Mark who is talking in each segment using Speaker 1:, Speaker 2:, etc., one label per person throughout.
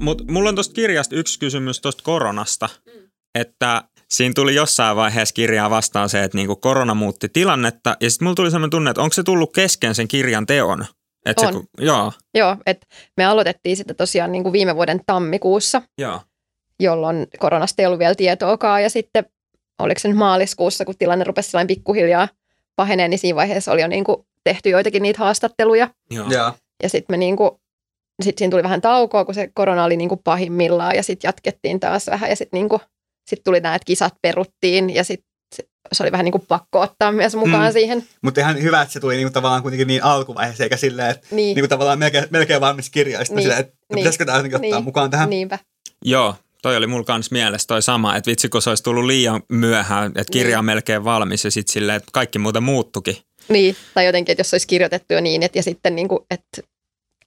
Speaker 1: Mutta mulla on tuosta kirjasta yksi kysymys tuosta koronasta, mm. että siinä tuli jossain vaiheessa kirjaa vastaan se, että niinku korona muutti tilannetta ja sitten mulla tuli sellainen tunne, että onko se tullut kesken sen kirjan teon?
Speaker 2: Et on. Se, joo. Joo, että me aloitettiin sitten tosiaan niin kuin viime vuoden tammikuussa,
Speaker 1: joo.
Speaker 2: jolloin koronasta ei ollut vielä tietoakaan ja sitten oliko se nyt maaliskuussa, kun tilanne rupesi sellainen pikkuhiljaa pahenee, niin siinä vaiheessa oli jo niin kuin tehty joitakin niitä haastatteluja.
Speaker 1: Joo.
Speaker 2: Ja sitten me niin kuin, sit siinä tuli vähän taukoa, kun se korona oli niin kuin pahimmillaan ja sitten jatkettiin taas vähän ja sitten niin kuin, sit tuli nämä, että kisat peruttiin ja sitten se oli vähän niin kuin pakko ottaa myös mukaan mm. siihen.
Speaker 3: Mutta ihan hyvä, että se tuli niin kuin tavallaan kuitenkin niin alkuvaiheessa, eikä silleen, että niin. Niin kuin tavallaan melkein, melkein valmis kirja, ja niin. silleen, että niin. pitäisikö tämä jotenkin ottaa niin. mukaan tähän.
Speaker 2: Niinpä.
Speaker 1: Joo, toi oli mulla kans mielessä toi sama, että vitsi kun se olisi tullut liian myöhään, että kirja niin. on melkein valmis ja sitten silleen, että kaikki muuta muuttukin.
Speaker 2: Niin, tai jotenkin, että jos olisi kirjoitettu jo niin, että ja sitten niin kuin, että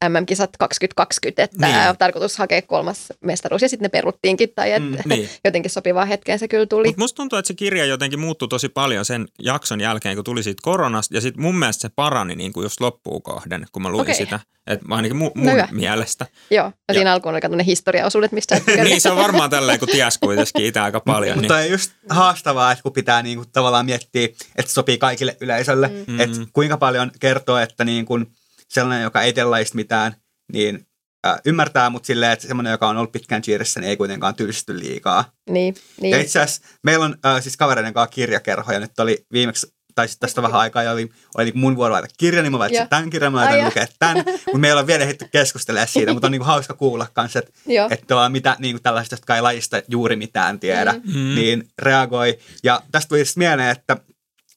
Speaker 2: MM-kisat 2020, että niin. on tarkoitus hakea kolmas mestaruus ja sitten ne peruttiinkin tai että mm, niin. jotenkin sopivaa hetkeen se kyllä tuli.
Speaker 1: Mut musta tuntuu, että se kirja jotenkin muuttui tosi paljon sen jakson jälkeen, kun tuli siitä koronasta ja sitten mun mielestä se parani niin kuin just loppuun kohden, kun mä luin okay. sitä. Että ainakin mu- mun no mielestä.
Speaker 2: Joo, no ja siinä alkuun oli ne historiaosuudet, mistä et
Speaker 1: Niin, se on varmaan tälleen, kun ties kuitenkin itse aika paljon.
Speaker 3: Mutta niin. just haastavaa, että kun pitää niin kuin tavallaan miettiä, että sopii kaikille yleisölle, mm. että kuinka paljon kertoo, että niin kuin – sellainen, joka ei tee mitään, niin äh, ymmärtää, mutta silleen, että semmoinen, joka on ollut pitkään cheerissä, niin ei kuitenkaan tylsisty liikaa.
Speaker 2: Niin, niin.
Speaker 3: Ja itse asiassa meillä on äh, siis kavereiden kanssa kirjakerho, ja nyt oli viimeksi tai sitten tästä vähän aikaa, ja oli, oli niin mun vuoro laittaa kirja, niin mä valitsin tämän kirjan, mä laitan lukea tämän, mutta meillä on vielä ehditty keskustelemaan siitä, mutta on niin kuin hauska kuulla kanssa, että, että mitä niin kuin tällaista, jotka ei lajista juuri mitään tiedä, mm. niin reagoi. Ja tästä tuli sitten mieleen, että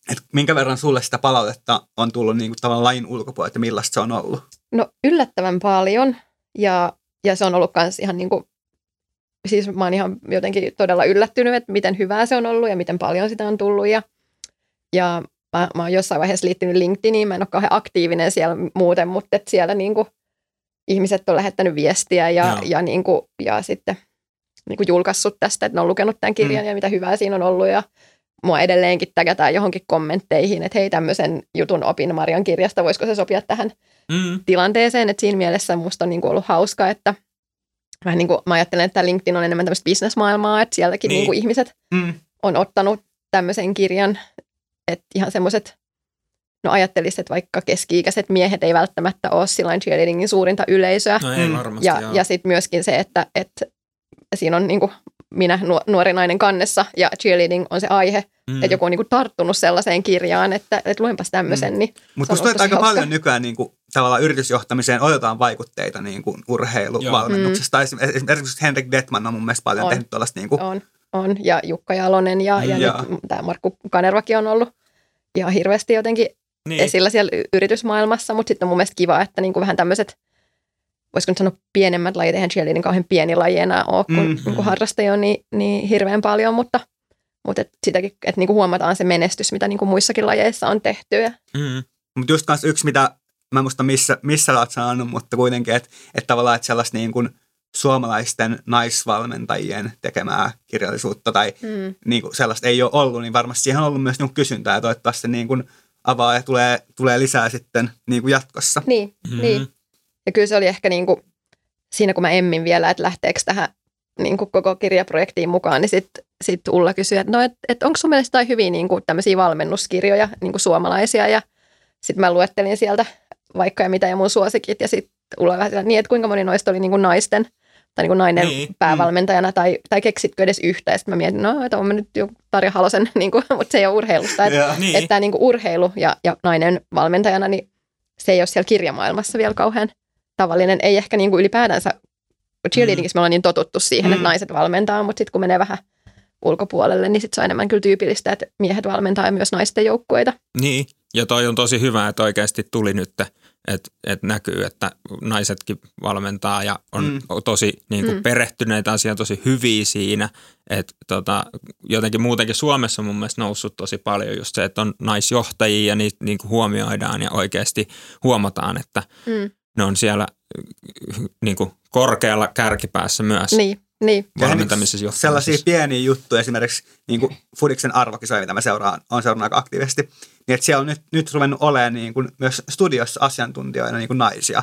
Speaker 3: että minkä verran sulle sitä palautetta on tullut niin kuin tavallaan lain ulkopuolelta ja millaista se on ollut?
Speaker 2: No yllättävän paljon. Ja, ja se on ollut myös ihan niin kuin, siis mä oon ihan jotenkin todella yllättynyt, että miten hyvää se on ollut ja miten paljon sitä on tullut. Ja, ja mä, mä oon jossain vaiheessa liittynyt LinkedIniin, mä en ole kauhean aktiivinen siellä muuten, mutta että siellä niin kuin ihmiset on lähettänyt viestiä ja, ja, niin kuin, ja sitten niin kuin julkaissut tästä, että ne on lukenut tämän kirjan mm. ja mitä hyvää siinä on ollut. Ja mua edelleenkin tägätään johonkin kommentteihin, että hei tämmöisen jutun opin Marian kirjasta, voisiko se sopia tähän mm. tilanteeseen, että siinä mielessä musta on niin kuin ollut hauska, että vähän niin kuin mä ajattelen, että LinkedIn on enemmän tämmöistä bisnesmaailmaa, että sielläkin niin. Niin kuin ihmiset mm. on ottanut tämmöisen kirjan, että ihan semmoiset, no ajattelisit, että vaikka keski-ikäiset miehet ei välttämättä ole silloin cheerleadingin suurinta yleisöä.
Speaker 1: No ei varmasti,
Speaker 2: ja, ja sitten myöskin se, että, että siinä on niin kuin minä nuori nainen kannessa ja cheerleading on se aihe, mm. että joku on niin kuin tarttunut sellaiseen kirjaan, että, että luenpas tämmöisen. Mm. Niin
Speaker 3: Mutta musta aika hauska. paljon nykyään niin kuin, tavallaan yritysjohtamiseen otetaan vaikutteita niin kuin urheiluvalmennuksesta. Mm. Esimerkiksi Henrik Detman on mun mielestä paljon on. tehnyt tuollaista. Niin kuin...
Speaker 2: On, on, ja Jukka Jalonen ja, ja, ja. nyt tämä Markku Kanervakin on ollut ihan hirveästi jotenkin niin. esillä siellä yritysmaailmassa, mutta sitten on mun mielestä kiva, että niin kuin vähän tämmöiset – voisiko nyt sanoa pienemmät lajit, eihän cheerleading kauhean pieni laji enää ole, kun, mm-hmm. kun harrastajia on niin, niin hirveän paljon, mutta, mutta et sitäkin, että niinku huomataan se menestys, mitä niinku muissakin lajeissa on tehty.
Speaker 3: Mm-hmm. Mutta just kanssa yksi, mitä mä en muista missä, missä olet sanonut, mutta kuitenkin, että, että tavallaan että sellaista niin kuin suomalaisten naisvalmentajien tekemää kirjallisuutta tai mm. niin kuin sellaista ei ole ollut, niin varmasti siihen on ollut myös niin kysyntää ja toivottavasti niin kuin avaa ja tulee, tulee lisää sitten niin kuin jatkossa.
Speaker 2: Niin, mm-hmm. niin. Ja kyllä se oli ehkä niin kuin, siinä, kun mä emmin vielä, että lähteekö tähän niin kuin koko kirjaprojektiin mukaan, niin sitten sit Ulla kysyi, että no, et, et onko sun mielestä jotain hyviä niin kuin tämmöisiä valmennuskirjoja, niin kuin suomalaisia, ja sitten mä luettelin sieltä vaikka ja mitä ja mun suosikit, ja sitten Ulla vähän sillä, niin, että kuinka moni noista oli niin kuin naisten tai niin kuin nainen niin. päävalmentajana, tai, tai keksitkö edes yhtä, ja sitten mä mietin, no, että on mä nyt jo Tarja Halosen, niin kuin, mutta se ei ole urheilusta, että, ja, niin. että niin kuin urheilu ja, ja nainen valmentajana, niin se ei ole siellä kirjamaailmassa vielä kauhean tavallinen, ei ehkä niin kuin ylipäätänsä, cheerleadingissä me ollaan niin totuttu siihen, mm. että naiset valmentaa, mutta sitten kun menee vähän ulkopuolelle, niin sitten se on enemmän kyllä tyypillistä, että miehet valmentaa myös naisten joukkueita.
Speaker 1: Niin, ja toi on tosi hyvä, että oikeasti tuli nyt, että, että näkyy, että naisetkin valmentaa ja on mm. tosi niin kuin mm. perehtyneitä asiaan, tosi hyviä siinä. Että tota, jotenkin muutenkin Suomessa on mun mielestä noussut tosi paljon just se, että on naisjohtajia ja niitä niin kuin huomioidaan ja oikeasti huomataan, että mm ne on siellä niin kuin korkealla kärkipäässä myös.
Speaker 2: Niin, Niin.
Speaker 1: valmentamisessa
Speaker 3: johtamisessa. Sellaisia pieniä juttuja, esimerkiksi niin kuin Fudiksen arvokisoja, mitä mä seuraan, on seurannut aika aktiivisesti, niin että siellä on nyt, nyt ruvennut olemaan niin kuin myös studiossa asiantuntijoina niin kuin naisia.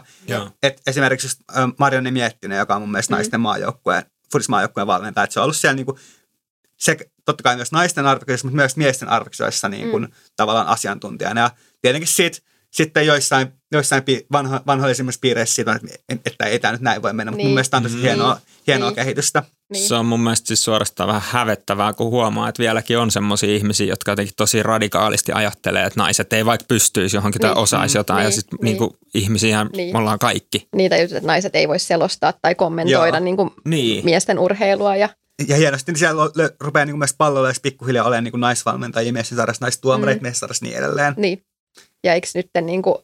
Speaker 3: Et esimerkiksi just Marianne Miettinen, joka on mun mielestä mm. naisten maajoukkueen, Fudis-maajoukkueen valmentaja, että se on ollut siellä niin kuin, se, totta kai myös naisten arvokisoissa, mutta myös miesten arvokisoissa niin kuin, mm. tavallaan asiantuntijana. Ja tietenkin siitä, sitten joissain, joissain vanho, vanhoillisimmissa piireissä siitä on, että, että ei tämä nyt näin voi mennä, mutta niin. mun mielestä on tosi hienoa, niin. hienoa niin. kehitystä.
Speaker 1: Niin. Se on mun mielestä siis suorastaan vähän hävettävää, kun huomaa, että vieläkin on semmoisia ihmisiä, jotka jotenkin tosi radikaalisti ajattelee, että naiset ei vaikka pystyisi johonkin niin. tai osaisi jotain, niin. ja sitten niin. niin ihmisiä niin. ollaan kaikki.
Speaker 2: Niitä juttuja, että naiset ei voi selostaa tai kommentoida niin kuin niin. miesten urheilua ja
Speaker 3: ja hienosti niin siellä rupeaa niin myös pallolla pikkuhiljaa olemaan niin naisvalmentajia, miesten sarjassa, naistuomareita, mm. miesten niin edelleen.
Speaker 2: Niin. Ja eikö nyt, niin kuin,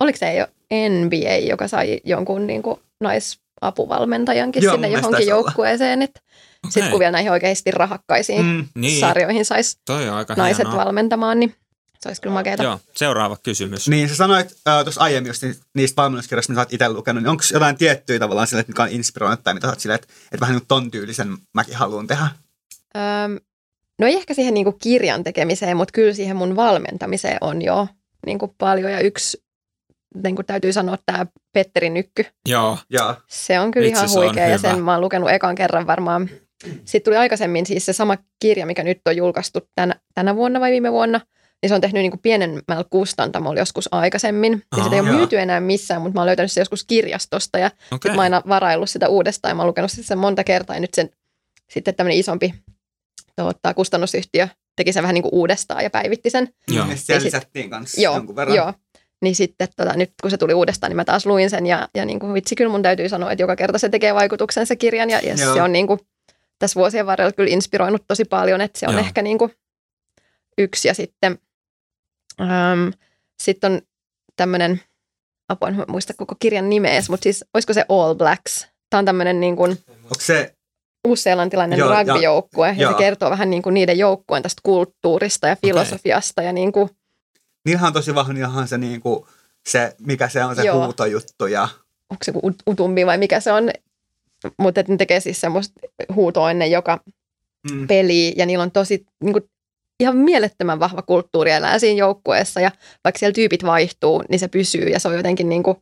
Speaker 2: oliko se jo NBA, joka sai jonkun niin kuin, naisapuvalmentajankin Joo, sinne johonkin joukkueeseen, että okay. sitten kun vielä näihin oikeasti rahakkaisiin mm, niin. sarjoihin saisi naiset hienoa. valmentamaan, niin se olisi kyllä makeata.
Speaker 1: Joo, seuraava kysymys.
Speaker 3: Niin, sä sanoit äh, tuossa aiemmin just niistä valmennuskirjoista, mitä sä oot itse lukenut, niin onko jotain tiettyjä tavallaan sille, mikä on inspiroinut tai mitä sä oot silleen, että, että vähän niin ton tyylisen mäkin haluan tehdä?
Speaker 2: Öm, no ei ehkä siihen niin kuin kirjan tekemiseen, mutta kyllä siihen mun valmentamiseen on jo niin kuin paljon. Ja yksi, niin kuin täytyy sanoa, tämä Petteri Nykky.
Speaker 1: Joo.
Speaker 3: Ja.
Speaker 2: Se on kyllä Itse ihan huikea ja sen mä oon lukenut ekan kerran varmaan. Sitten tuli aikaisemmin siis se sama kirja, mikä nyt on julkaistu tänä, tänä vuonna vai viime vuonna. Niin se on tehnyt niin kuin pienemmällä kustantamolla joskus aikaisemmin. Ja sitä ei ole myyty enää missään, mutta mä oon löytänyt se joskus kirjastosta. Ja okay. sitten mä oon aina varaillut sitä uudestaan ja mä oon lukenut sen monta kertaa. Ja nyt sen sitten tämmöinen isompi tuota, kustannusyhtiö teki sen vähän niin kuin uudestaan ja päivitti sen.
Speaker 3: Joo. Ja siellä lisättiin kanssa joo, jonkun verran.
Speaker 2: Joo. Niin sitten tota, nyt kun se tuli uudestaan, niin mä taas luin sen ja, ja niin kuin, vitsi kyllä mun täytyy sanoa, että joka kerta se tekee vaikutuksen se kirjan ja, ja se on niin kuin, tässä vuosien varrella kyllä inspiroinut tosi paljon, että se on Joo. ehkä niin kuin, yksi ja sitten äm, sitten on tämmöinen, apua en muista koko kirjan nimeä, mutta siis olisiko se All Blacks? Tämä on tämmöinen niin kuin,
Speaker 3: Onko se
Speaker 2: uusseelantilainen rugbyyjoukkue, ja, ja se kertoo vähän niin kuin niiden joukkueen tästä kulttuurista ja filosofiasta. Okay. Ja niin kuin...
Speaker 3: Niillähän on tosi vahva, niillähän se, niin kuin, se, mikä se on se Joo. huutojuttu. Ja...
Speaker 2: Onko se utumbi vai mikä se on? Mutta ne tekee siis semmoista huutoa ennen joka mm. peli, ja niillä on tosi niin kuin, ihan mielettömän vahva kulttuuri elää siinä joukkueessa, ja vaikka siellä tyypit vaihtuu, niin se pysyy, ja se on jotenkin niin kuin,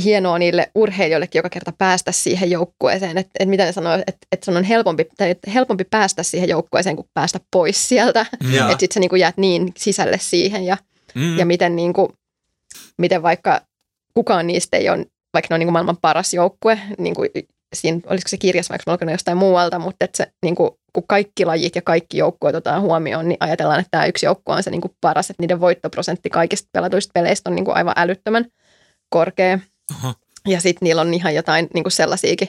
Speaker 2: hienoa niille urheilijoillekin joka kerta päästä siihen joukkueeseen, että, että mitä ne sanoo, että, että sun on helpompi, tai helpompi päästä siihen joukkueeseen kuin päästä pois sieltä, että sitten sä niin kuin jäät niin sisälle siihen ja, mm. ja miten, niin kuin, miten vaikka kukaan niistä ei ole, vaikka ne on niin kuin maailman paras joukkue, niin kuin siinä, olisiko se kirjassa vaikka mä jostain muualta, mutta että se, niin kuin, kun kaikki lajit ja kaikki joukkueet otetaan huomioon, niin ajatellaan, että tämä yksi joukkue on se niin kuin paras, että niiden voittoprosentti kaikista pelatuista peleistä on niin kuin aivan älyttömän korkea. Aha. Ja sitten niillä on ihan jotain niin kuin sellaisiakin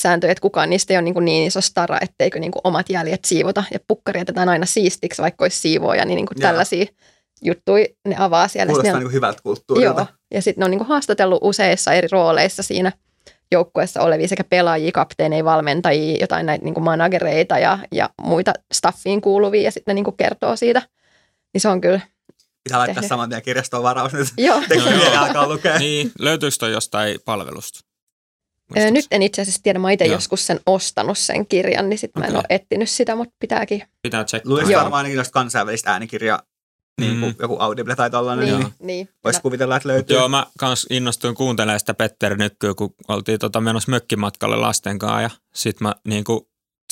Speaker 2: sääntöjä, että kukaan niistä ei ole niin, kuin niin iso stara, etteikö niin kuin omat jäljet siivota. Ja pukkari jätetään aina siistiksi, vaikka olisi siivooja, niin, niin kuin tällaisia juttuja ne avaa siellä.
Speaker 3: Kuulostaa niin kuin hyvältä kulttuurilta. Joo,
Speaker 2: ja sitten ne on niin kuin haastatellut useissa eri rooleissa siinä joukkueessa olevia sekä pelaajia, kapteeneja, valmentajia, jotain näitä niin kuin managereita ja, ja muita staffiin kuuluvia, ja sitten ne niin kuin kertoo siitä. Niin se on kyllä
Speaker 3: Pitää laittaa tehnyt. saman tien kirjastoon varaus nyt.
Speaker 2: Joo.
Speaker 3: Tekee alkaa lukea.
Speaker 1: Niin, löytyykö toi jostain palvelusta?
Speaker 2: Öö, nyt en itse asiassa tiedä, mä itse joskus sen ostanut sen kirjan, niin sitten okay. mä en ole etsinyt sitä, mutta pitääkin.
Speaker 1: Pitää tsekkaa.
Speaker 3: Luisi varmaan ainakin noista kansainvälistä äänikirjaa, niin kuin mm. joku Audible tai tollainen. Niin, niin. niin. Voisi no. kuvitella, että löytyy.
Speaker 1: Joo, mä kans innostuin kuuntelemaan sitä Petteri Nykkyä, kun oltiin tota menossa mökkimatkalle lasten kanssa ja sit mä niin kuin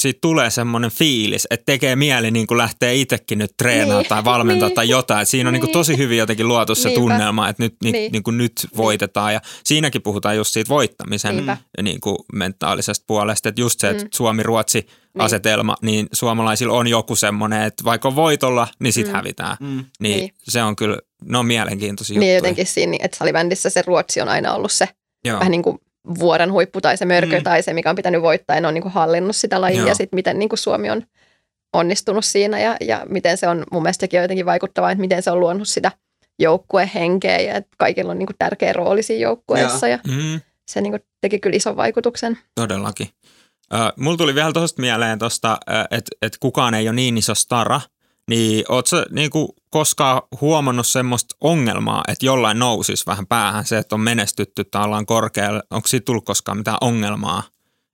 Speaker 1: siitä tulee semmoinen fiilis, että tekee mieli niin kuin lähtee itsekin nyt treenaamaan niin, tai valmentaa niin, tai jotain. Siinä on niin. Niin kuin tosi hyvin jotenkin luotu se Niinpä. tunnelma, että nyt, niin. Niin, niin kuin nyt voitetaan. Ja siinäkin puhutaan just siitä voittamisen Niinpä. niin kuin mentaalisesta puolesta. Että just se, että mm. Suomi-Ruotsi niin. asetelma, niin suomalaisilla on joku semmoinen, että vaikka on voitolla, niin sitten mm. hävitään. Mm. Niin, niin se on kyllä, ne on mielenkiintoisia
Speaker 2: Niin juttuja. jotenkin siinä, että salibändissä se Ruotsi on aina ollut se Joo. vähän niin kuin vuoren huippu tai se mörkö mm. tai se, mikä on pitänyt voittaa ja ne on niin kuin hallinnut sitä lajia Joo. ja sitten miten niin kuin Suomi on onnistunut siinä ja, ja miten se on mun mielestä jotenkin vaikuttavaa, että miten se on luonut sitä joukkuehenkeä ja että kaikilla on niin kuin tärkeä rooli siinä joukkueessa ja, ja mm. se niin kuin teki kyllä ison vaikutuksen.
Speaker 1: Todellakin. Mulla tuli vielä tuosta mieleen tuosta, että et kukaan ei ole niin iso stara, niin ootko niin kuin koskaan huomannut semmoista ongelmaa, että jollain nousisi vähän päähän se, että on menestytty tai ollaan korkealla? Onko siitä tullut koskaan mitään ongelmaa?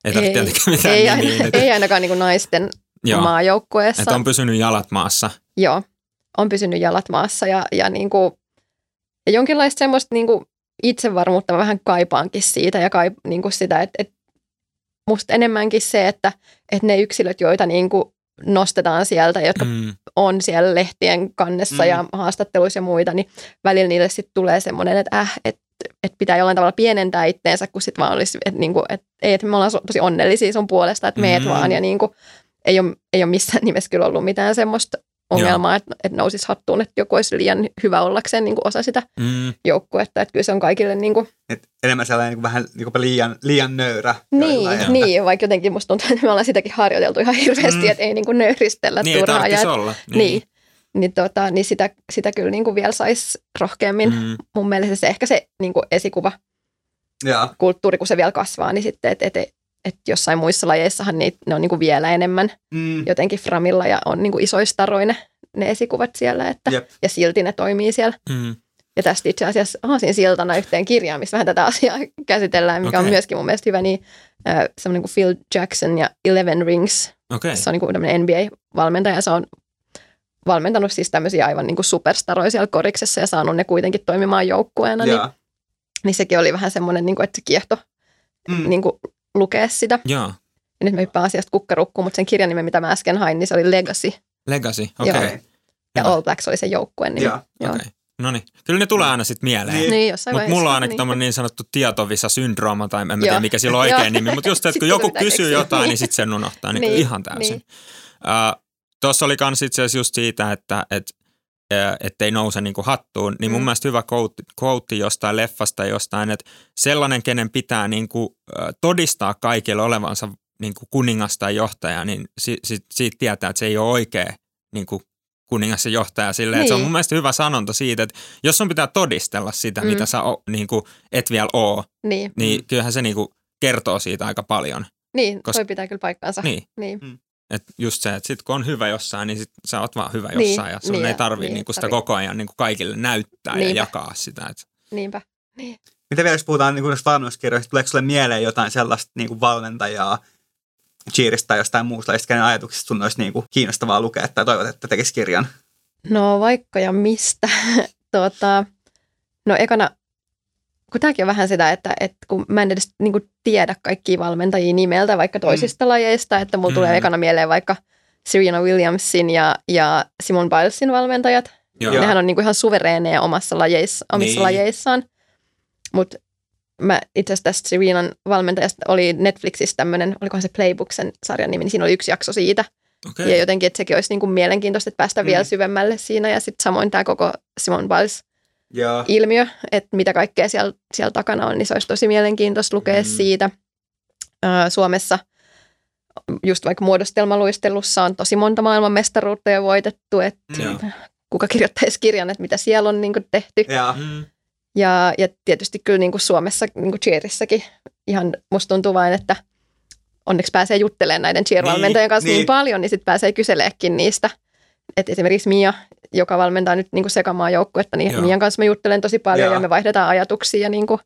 Speaker 1: Ei
Speaker 2: Ei,
Speaker 1: mitään
Speaker 2: ei,
Speaker 1: nimiä
Speaker 2: aina, ei ainakaan niin kuin naisten
Speaker 1: Joo,
Speaker 2: maajoukkueessa.
Speaker 1: että on pysynyt jalat maassa.
Speaker 2: Joo, on pysynyt jalat maassa ja, ja, niin kuin, ja jonkinlaista semmoista niin kuin itsevarmuutta mä vähän kaipaankin siitä ja kaip, niin kuin sitä, että, että musta enemmänkin se, että, että ne yksilöt, joita niin kuin nostetaan sieltä, jotka
Speaker 1: Mm,
Speaker 2: on siellä lehtien kannessa
Speaker 3: Mm.
Speaker 2: ja haastatteluissa ja muita, niin välillä niille sitten tulee semmoinen, että äh, että että pitää jollain tavalla pienentää itteensä, kun sitten vaan olisi, että niinku, et, ei, että me ollaan tosi onnellisia sun puolesta, että meet
Speaker 1: Mm.
Speaker 2: vaan ja niinku, ei, ole, ei ole missään nimessä kyllä ollut mitään semmoista ongelmaa, että, että nousisi hattuun, että joku olisi liian hyvä ollakseen niinku osa sitä
Speaker 1: mm,
Speaker 2: joukkuetta, että kyllä se on kaikille niinku,
Speaker 3: Et enemmän sellainen niin kuin vähän niin kuin liian, liian nöyrä.
Speaker 2: niin,
Speaker 3: että-
Speaker 2: niin, vaikka jotenkin musta tuntuu, että me ollaan sitäkin harjoiteltu ihan hirveästi,
Speaker 3: Mm.
Speaker 2: että ei nöyristellä
Speaker 1: niin ei
Speaker 2: turhaan. ja
Speaker 1: tarvitsisi
Speaker 2: et-
Speaker 1: olla.
Speaker 2: Niin. Niin, tota, niin sitä, sitä kyllä niin kuin vielä saisi rohkeammin. Mm. Mun mielestä se ehkä se niin kuin esikuva
Speaker 3: Joo.
Speaker 2: kulttuuri, kun se vielä kasvaa, niin sitten, että et, et jossain muissa lajeissahan niitä, ne on niin kuin vielä enemmän
Speaker 3: Mm.
Speaker 2: jotenkin framilla ja on niin kuin isoistaroin ne, esikuvat siellä, että,
Speaker 3: Jep.
Speaker 2: ja silti ne toimii siellä.
Speaker 1: mm,
Speaker 2: Ja tästä itse asiassa haasin siltana yhteen kirjaan, missä vähän tätä asiaa käsitellään, mikä okay. on myöskin mun mielestä hyvä, niin äh, semmoinen kuin Phil Jackson ja Eleven Rings
Speaker 1: Okei.
Speaker 2: se on niin kuin tämmöinen NBA-valmentaja. Se on valmentanut siis tämmöisiä aivan niin kuin superstaroja siellä koriksessa ja saanut ne kuitenkin toimimaan joukkueena. Niin,
Speaker 3: Joo.
Speaker 2: niin sekin oli vähän semmoinen, niin kuin, että se kiehto
Speaker 3: Mm.
Speaker 2: niin kuin lukea sitä.
Speaker 1: Joo.
Speaker 2: Ja nyt mä hyppään asiasta kukkarukkuun, mutta sen kirjan nimen, mitä mä äsken hain, niin se oli Legacy.
Speaker 1: Legacy, okei.
Speaker 2: Joo.
Speaker 1: Okay.
Speaker 2: Ja
Speaker 1: Hyvä.
Speaker 2: All Blacks oli se joukkueen nimi.
Speaker 3: Joo.
Speaker 2: Joo.
Speaker 1: Okay. No niin, kyllä ne tulee aina sitten mieleen.
Speaker 3: Niin.
Speaker 2: Niin, jossain
Speaker 1: Mutta
Speaker 2: vaiheessa.
Speaker 1: mulla on ainakin
Speaker 2: niin.
Speaker 1: tämmöinen niin sanottu tietovisa-syndrooma, tai en
Speaker 2: Joo.
Speaker 1: tiedä mikä sillä on oikein nimi, mutta just, että kun joku kysyy
Speaker 2: keksiä.
Speaker 1: jotain, niin
Speaker 2: Niin.
Speaker 1: sitten sen unohtaa niin
Speaker 2: Niin,
Speaker 1: ihan täysin.
Speaker 2: niin.
Speaker 1: Uh, Tuossa oli kans itse asiassa just siitä, että et, ettei nouse niinku hattuun, niin mun
Speaker 2: Mm.
Speaker 1: mielestä hyvä quote, quote jostain leffasta jostain, että sellainen, kenen pitää niinku, ö, todistaa kaikille olevansa niinku kuningas tai johtaja, niin si, si, siitä tietää, että se ei ole oikea niinku kuningas ja johtaja. Silleen, että se on
Speaker 2: Niin.
Speaker 1: mun mielestä hyvä sanonta siitä, että jos sun pitää todistella sitä,
Speaker 2: Mm.
Speaker 1: mitä sä o, niinku, et vielä oo,
Speaker 2: Niin,
Speaker 1: niin kyllähän se niinku kertoo siitä aika paljon.
Speaker 2: niin
Speaker 1: Koska-
Speaker 2: toi pitää kyllä paikkaansa.
Speaker 1: Niin.
Speaker 2: niin.
Speaker 1: Et just se, että sit kun on hyvä jossain, niin sit sä oot vaan hyvä
Speaker 2: Niin,
Speaker 1: jossain ja sun
Speaker 2: niin
Speaker 1: ei
Speaker 2: ja-
Speaker 1: tarvii
Speaker 2: niin,
Speaker 1: niinku sitä
Speaker 2: tarvii.
Speaker 1: koko ajan niinku kaikille näyttää ja
Speaker 2: Niinpä.
Speaker 1: jakaa sitä. Et,
Speaker 2: Niinpä.
Speaker 3: Mitä vielä jos puhutaan niin noista valmennuskirjoista, tuleeko sulle mieleen jotain sellaista niin kuin valmentajaa, cheeristä tai jostain muusta, lajista, kenen ajatuksista sun olisi niin kuin kiinnostavaa lukea tai toivot, että tekisi kirjan?
Speaker 2: No vaikka ja mistä. tota, no ekana, kun tämäkin on vähän sitä, että, että kun mä en edes niin kuin, tiedä kaikkia valmentajia nimeltä vaikka toisista mm. lajeista, että mulla mm. tulee
Speaker 1: Mm.
Speaker 2: ekana mieleen vaikka Serena Williamsin ja, ja Simon Bilesin valmentajat.
Speaker 1: Joo.
Speaker 2: Nehän on niin kuin ihan suvereeneja omassa lajeissa, omissa
Speaker 1: Niin.
Speaker 2: lajeissaan. Mutta mä itse asiassa tästä Serenan valmentajasta oli Netflixissä tämmöinen, olikohan se Playbook sen sarjan nimi, niin siinä oli yksi jakso siitä.
Speaker 1: okay.
Speaker 2: Ja jotenkin, että sekin olisi niin kuin mielenkiintoista, että päästä
Speaker 3: Mm.
Speaker 2: mm. vielä syvemmälle siinä. Ja sitten samoin tämä koko Simon Biles-ilmiö,
Speaker 3: Joo.
Speaker 2: että mitä kaikkea siellä, siellä takana on, niin se olisi tosi mielenkiintoista lukea
Speaker 1: Mm.
Speaker 2: siitä. Ö, Suomessa just vaikka muodostelmaluistelussa on tosi monta maailmanmestaruutta jo voitettu, että
Speaker 1: Joo.
Speaker 2: kuka kirjoittaisi kirjan, että mitä siellä on niin kuin tehty.
Speaker 3: Ja,
Speaker 1: Mm.
Speaker 2: Ja, ja tietysti kyllä niin kuin Suomessa, niin kuin cheerissäkin, ihan musta tuntuu vain, että onneksi pääsee juttelemaan näiden cheer-valmentajien
Speaker 3: Niin,
Speaker 2: kanssa niin,
Speaker 3: niin.
Speaker 2: niin paljon, niin sitten pääsee kyseleekin niistä. Et esimerkiksi Mia, joka valmentaa nyt niin kuin sekamaa joukkuetta, niin
Speaker 1: Joo.
Speaker 2: Mian kanssa mä juttelen tosi paljon
Speaker 3: Joo.
Speaker 2: ja me vaihdetaan ajatuksia ja niin kuin,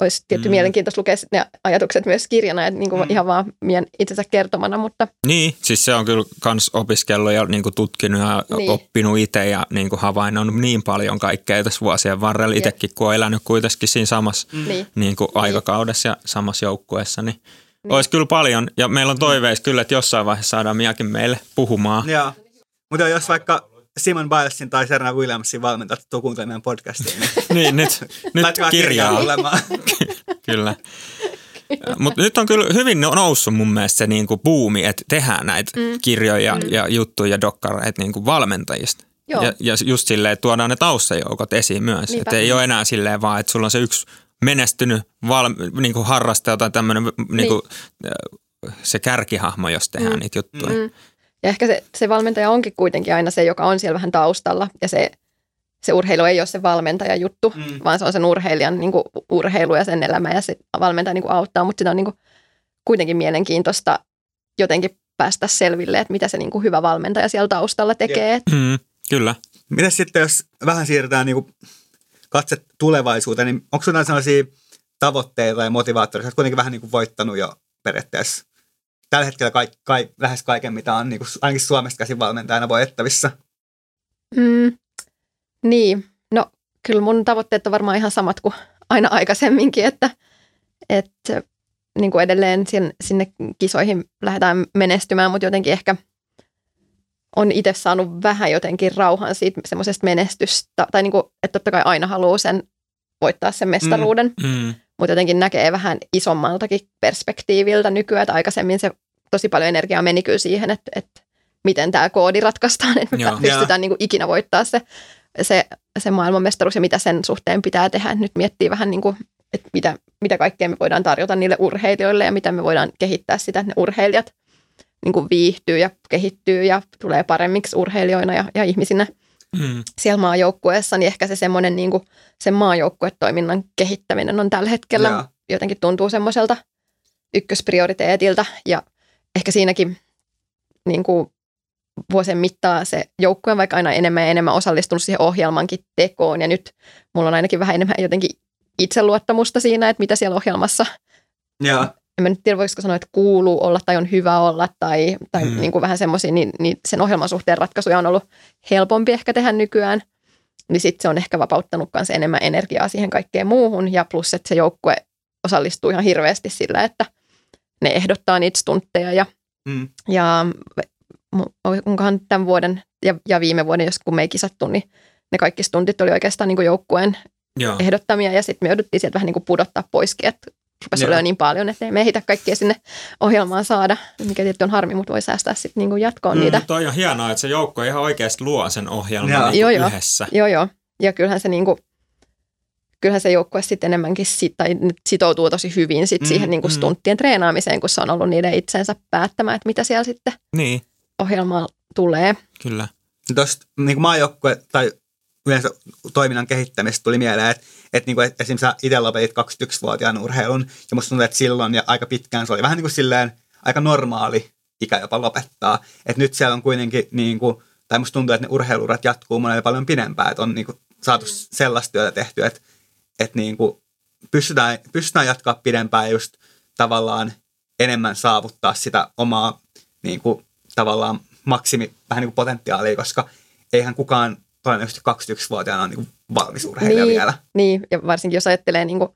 Speaker 2: olisi tietty
Speaker 1: Mm.
Speaker 2: mielenkiintoista lukea ne ajatukset myös kirjana, että niin kuin
Speaker 3: Mm.
Speaker 2: ihan vaan Mian itsensä kertomana, mutta
Speaker 1: Niin, siis se on kyllä kans opiskellut ja niinku tutkinut ja niin.
Speaker 2: Niin.
Speaker 1: oppinut itse ja niinku havainnoinut niin paljon kaikkea tässä vuosien varrella. Itsekin kun on elänyt kuitenkin siinä samassa
Speaker 3: Mm.
Speaker 2: niin,
Speaker 1: niinku aikakaudessa ja samassa joukkueessa, niin, niin olisi kyllä paljon. Ja meillä on toiveissa kyllä, että jossain vaiheessa saadaan Miakin meille puhumaan.
Speaker 3: Joo. Mutta jos vaikka Simon Bilesin tai Serena Williamsin valmentajat tuu kuuntelemaan meidän podcastiin, niin
Speaker 1: Niin, nyt, nyt
Speaker 3: laittakaa
Speaker 1: kirjaa.
Speaker 3: tulemaan.
Speaker 1: Kyllä. Mutta nyt on kyllä hyvin noussut mun mielestä se niinku buumi, että tehdään näitä mm. Kirjoja
Speaker 2: Mm.
Speaker 1: ja juttuja ja dokkareita niinku valmentajista.
Speaker 2: Joo.
Speaker 1: Ja, ja just silleen, että tuodaan ne taustajoukot esiin myös.
Speaker 2: Niinpä.
Speaker 1: Että ei ole enää silleen vaan, että sulla on se yksi menestynyt val, niinku harrastaja tai tämmöinen niinku, se kärkihahmo, jos tehdään
Speaker 2: Mm.
Speaker 1: niitä juttuja.
Speaker 2: Mm. Ja ehkä se, se valmentaja onkin kuitenkin aina se, joka on siellä vähän taustalla. Ja se, se urheilu ei ole se valmentajan juttu,
Speaker 3: Mm.
Speaker 2: vaan se on sen urheilijan niin kuin, urheilu ja sen elämä. Ja se valmentaja niin kuin, auttaa, mutta sitä on niin kuin, kuitenkin mielenkiintoista jotenkin päästä selville, että mitä se niin kuin, hyvä valmentaja siellä taustalla tekee.
Speaker 1: Mm, kyllä.
Speaker 3: Mitäs sitten, jos vähän siirretään niin katse tulevaisuuteen, niin onko sinulla sellaisia tavoitteita ja motivaattoreita? Olet kuitenkin vähän niin kuin voittanut jo periaatteessa tällä hetkellä kaik, kaik, lähes kaiken, mitä on niin kuin, ainakin Suomesta käsin valmentajana voittavissa.
Speaker 2: Mm, niin, no kyllä mun tavoitteet on varmaan ihan samat kuin aina aikaisemminkin, että, että niin kuin edelleen sinne, sinne kisoihin lähdetään menestymään, mutta jotenkin ehkä on itse saanut vähän jotenkin rauhan siitä semmoisesta menestystä, tai niin kuin, että totta kai aina haluaa sen voittaa sen mestaruuden, mm, mm. mutta jotenkin näkee vähän isommaltakin perspektiiviltä nykyään, että aikaisemmin se tosi paljon energiaa meni kyllä siihen, että, että miten tämä koodi ratkaistaan, että me pystytään niin kuin ikinä voittaa se, se, se maailmanmestaruus ja mitä sen suhteen pitää tehdä. Nyt miettii vähän, niin kuin, että mitä, mitä kaikkea me voidaan tarjota niille urheilijoille ja miten me voidaan kehittää sitä, että ne urheilijat niin kuin viihtyy ja kehittyy ja tulee paremmiksi urheilijoina ja, ja ihmisinä mm. siellä maajoukkueessa, niin ehkä se semmoinen niin kuin, sen maajoukkuetoiminnan kehittäminen on tällä hetkellä ja. jotenkin tuntuu semmoiselta ykkösprioriteetilta ja ehkä siinäkin niin kuin vuosien mittaan se joukkue on vaikka aina enemmän ja enemmän osallistunut siihen ohjelmankin tekoon ja nyt mulla on ainakin vähän enemmän jotenkin itseluottamusta siinä, että mitä siellä ohjelmassa
Speaker 3: ja.
Speaker 2: En mä nyt tiedä, voisiko sanoa, että kuuluu olla tai on hyvä olla tai, tai hmm. niin kuin vähän semmoisia, niin, niin sen ohjelman suhteen ratkaisuja on ollut helpompi ehkä tehdä nykyään. Niin sitten se on ehkä vapauttanut myös enemmän energiaa siihen kaikkeen muuhun ja plus, että se joukkue osallistuu ihan hirveästi sillä, että ne ehdottaa niitä stuntteja ja, mm. ja onkohan tämän vuoden ja, ja viime vuoden, jos kun me ei kisattu, niin ne kaikki stuntit oli oikeastaan niin kuin joukkueen Joo. ehdottamia ja sitten me jouduttiin sieltä vähän niin kuin pudottaa poiskin, että rupesi olemaan niin paljon, että ei me ehditä kaikkia sinne ohjelmaan saada, mikä tietysti on harmi, mutta voi säästää sitten niin jatkoon mm, niitä.
Speaker 1: Toi on hienoa, että se joukko ihan oikeasti luo sen ohjelman niin
Speaker 2: joo,
Speaker 1: yhdessä.
Speaker 2: Joo, joo. Ja kyllähän se niin kuin, kyllähän se joukkue sitten enemmänkin sit, tai sitoutuu tosi hyvin sit mm, siihen niin kuin mm. stunttien treenaamiseen, kun se on ollut niiden itsensä päättämään, että mitä siellä sitten niin. ohjelmaan tulee.
Speaker 1: Kyllä.
Speaker 3: Tuosta niin maajoukkue tai yleensä toiminnan kehittämistä tuli mieleen, että, että, niin kuin, että esimerkiksi itse lopetit 21-vuotiaan urheilun ja musta tuntuu, että silloin ja aika pitkään se oli vähän niin kuin silleen aika normaali ikä jopa lopettaa. Että nyt siellä on kuitenkin niin kuin, tai musta tuntuu, että ne urheilurat jatkuu monelle paljon pidempään, että on niin kuin, saatu sellaista työtä tehtyä, että että niin kuin pystytään, pystytään jatkaa pidempään just tavallaan enemmän saavuttaa sitä omaa niin kuin, tavallaan maksimi vähän niin kuin potentiaalia, koska eihän kukaan todennäköisesti 21-vuotiaana ole niin valmis urheilija
Speaker 2: niin,
Speaker 3: vielä.
Speaker 2: Niin, ja varsinkin jos ajattelee niin kuin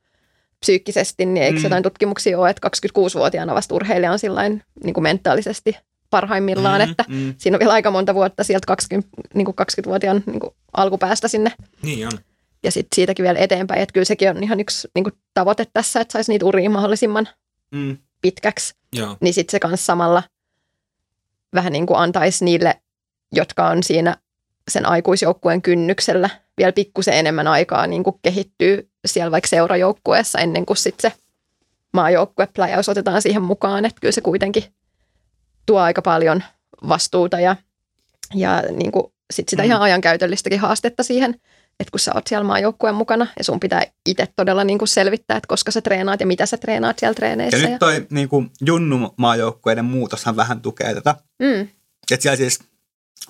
Speaker 2: psyykkisesti, niin eikö mm. jotain tutkimuksia ole, että 26-vuotiaana vasta urheilija on sillain niin kuin mentaalisesti parhaimmillaan, mm, että mm. siinä on vielä aika monta vuotta sieltä 20, niin kuin 20-vuotiaan niin kuin alkupäästä sinne.
Speaker 1: Niin on
Speaker 2: ja sitten siitäkin vielä eteenpäin. Että kyllä sekin on ihan yksi niin kuin, tavoite tässä, että saisi niitä uria mahdollisimman mm. pitkäksi. Joo. Niin sitten se kanssa samalla vähän niin kuin antaisi niille, jotka on siinä sen aikuisjoukkueen kynnyksellä vielä pikkusen enemmän aikaa niin kuin kehittyy siellä vaikka seurajoukkueessa ennen kuin sitten se maajoukkue otetaan siihen mukaan. Että kyllä se kuitenkin tuo aika paljon vastuuta ja, ja niin kuin sit sitä mm. ihan ajankäytöllistäkin haastetta siihen – että kun sä oot siellä maajoukkueen mukana ja sun pitää itse todella niin kuin selvittää, että koska sä treenaat ja mitä sä treenaat siellä treeneissä.
Speaker 3: Ja, ja... nyt toi niin kuin Junnu maajoukkueiden muutoshan vähän tukee tätä. Mm. Että siellä siis,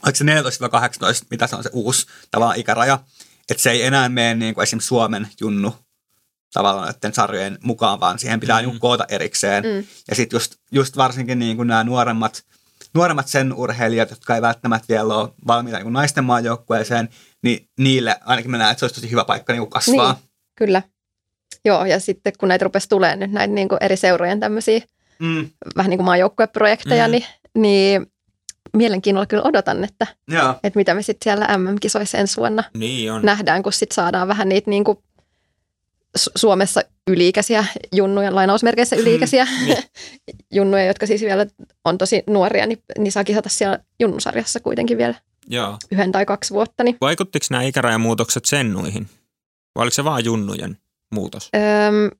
Speaker 3: oliko se 14-18, mitä se on se uusi tavallaan ikäraja, että se ei enää mene niin kuin esimerkiksi Suomen Junnu tavallaan näiden sarjojen mukaan, vaan siihen pitää mm-hmm. koota erikseen. Mm. Ja sitten just, just varsinkin niin kuin nämä nuoremmat, nuoremmat sen urheilijat, jotka ei välttämättä vielä ole valmiita niin naisten maajoukkueeseen, niin niille ainakin mä näen, että se olisi tosi hyvä paikka niin kasvaa. Niin,
Speaker 2: kyllä. Joo, ja sitten kun näitä rupesi tulemaan nyt näitä niin kuin eri seurojen tämmöisiä mm. vähän niin kuin maajoukkueprojekteja, mm. niin, niin mielenkiinnolla kyllä odotan, että, että mitä me sitten siellä MM-kisoissa ensi vuonna
Speaker 1: niin on.
Speaker 2: nähdään, kun sitten saadaan vähän niitä niin kuin Suomessa yliikäisiä junnuja, lainausmerkeissä mm, yliikäisiä mm, niin. junnuja, jotka siis vielä on tosi nuoria, niin, niin saa kisata siellä junnusarjassa kuitenkin vielä Joo. yhden tai kaksi vuotta. Niin.
Speaker 1: Vaikuttiko nämä ikärajamuutokset sennuihin? Vai oliko se vain junnujen muutos?
Speaker 2: Öm,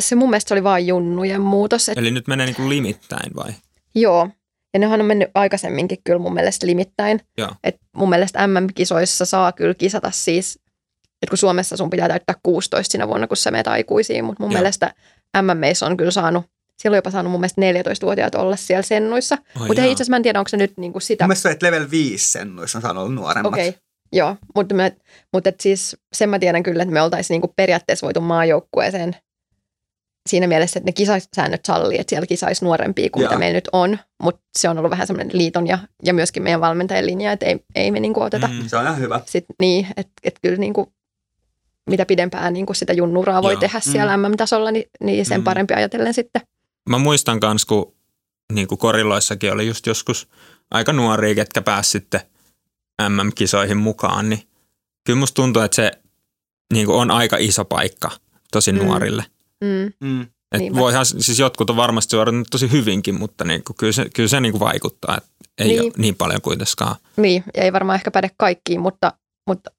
Speaker 2: se mun mielestä oli vain junnujen muutos.
Speaker 1: Et... Eli nyt menee niin kuin limittäin vai?
Speaker 2: Joo. Ja nehän on mennyt aikaisemminkin kyllä mun mielestä limittäin. Joo. Et mun mielestä MM-kisoissa saa kyllä kisata siis, että kun Suomessa sun pitää täyttää 16 siinä vuonna, kun sä menet aikuisiin, mutta mun Joo. mielestä MMEissä on kyllä saanut siellä on jopa saanut mun mielestä 14-vuotiaat olla siellä sennuissa. Oh, mutta itse asiassa mä en tiedä, onko se nyt niin kuin sitä.
Speaker 3: Mun mielestä että level 5 sennuissa on saanut olla nuoremmat.
Speaker 2: Okei, okay. joo. Mutta, me, mutta et siis sen mä tiedän kyllä, että me oltaisiin niin kuin periaatteessa voitu maajoukkueeseen siinä mielessä, että ne kisasäännöt sallii, että siellä kisaisi nuorempia kuin
Speaker 3: Joo.
Speaker 2: mitä meillä nyt on, mutta se on ollut vähän semmoinen liiton ja, ja myöskin meidän valmentajan linja, että ei, ei me niinku oteta
Speaker 1: Mm.
Speaker 3: Se on ihan hyvä.
Speaker 2: sit niin, että et kyllä niinku, mitä pidempään niinku sitä junnuraa voi
Speaker 1: Joo.
Speaker 2: tehdä siellä MM-tasolla, niin, niin sen
Speaker 1: Mm.
Speaker 2: parempi ajatellen sitten.
Speaker 1: Mä muistan kans, kun niin kuin korilloissakin oli just joskus aika nuoria, ketkä pääsi sitten MM-kisoihin mukaan, niin kyllä musta tuntuu, että se niin kuin on aika iso paikka tosi
Speaker 2: Mm.
Speaker 1: nuorille.
Speaker 2: Mm.
Speaker 3: Mm.
Speaker 1: Et
Speaker 2: Niinpä.
Speaker 1: voihan, siis jotkut on varmasti suoritunut tosi hyvinkin, mutta niin kuin, kyllä se, kyllä se niin kuin vaikuttaa, että ei
Speaker 2: Niin.
Speaker 1: ole niin paljon kuitenkaan.
Speaker 2: Niin, ja ei varmaan ehkä päde kaikkiin, mutta, mutta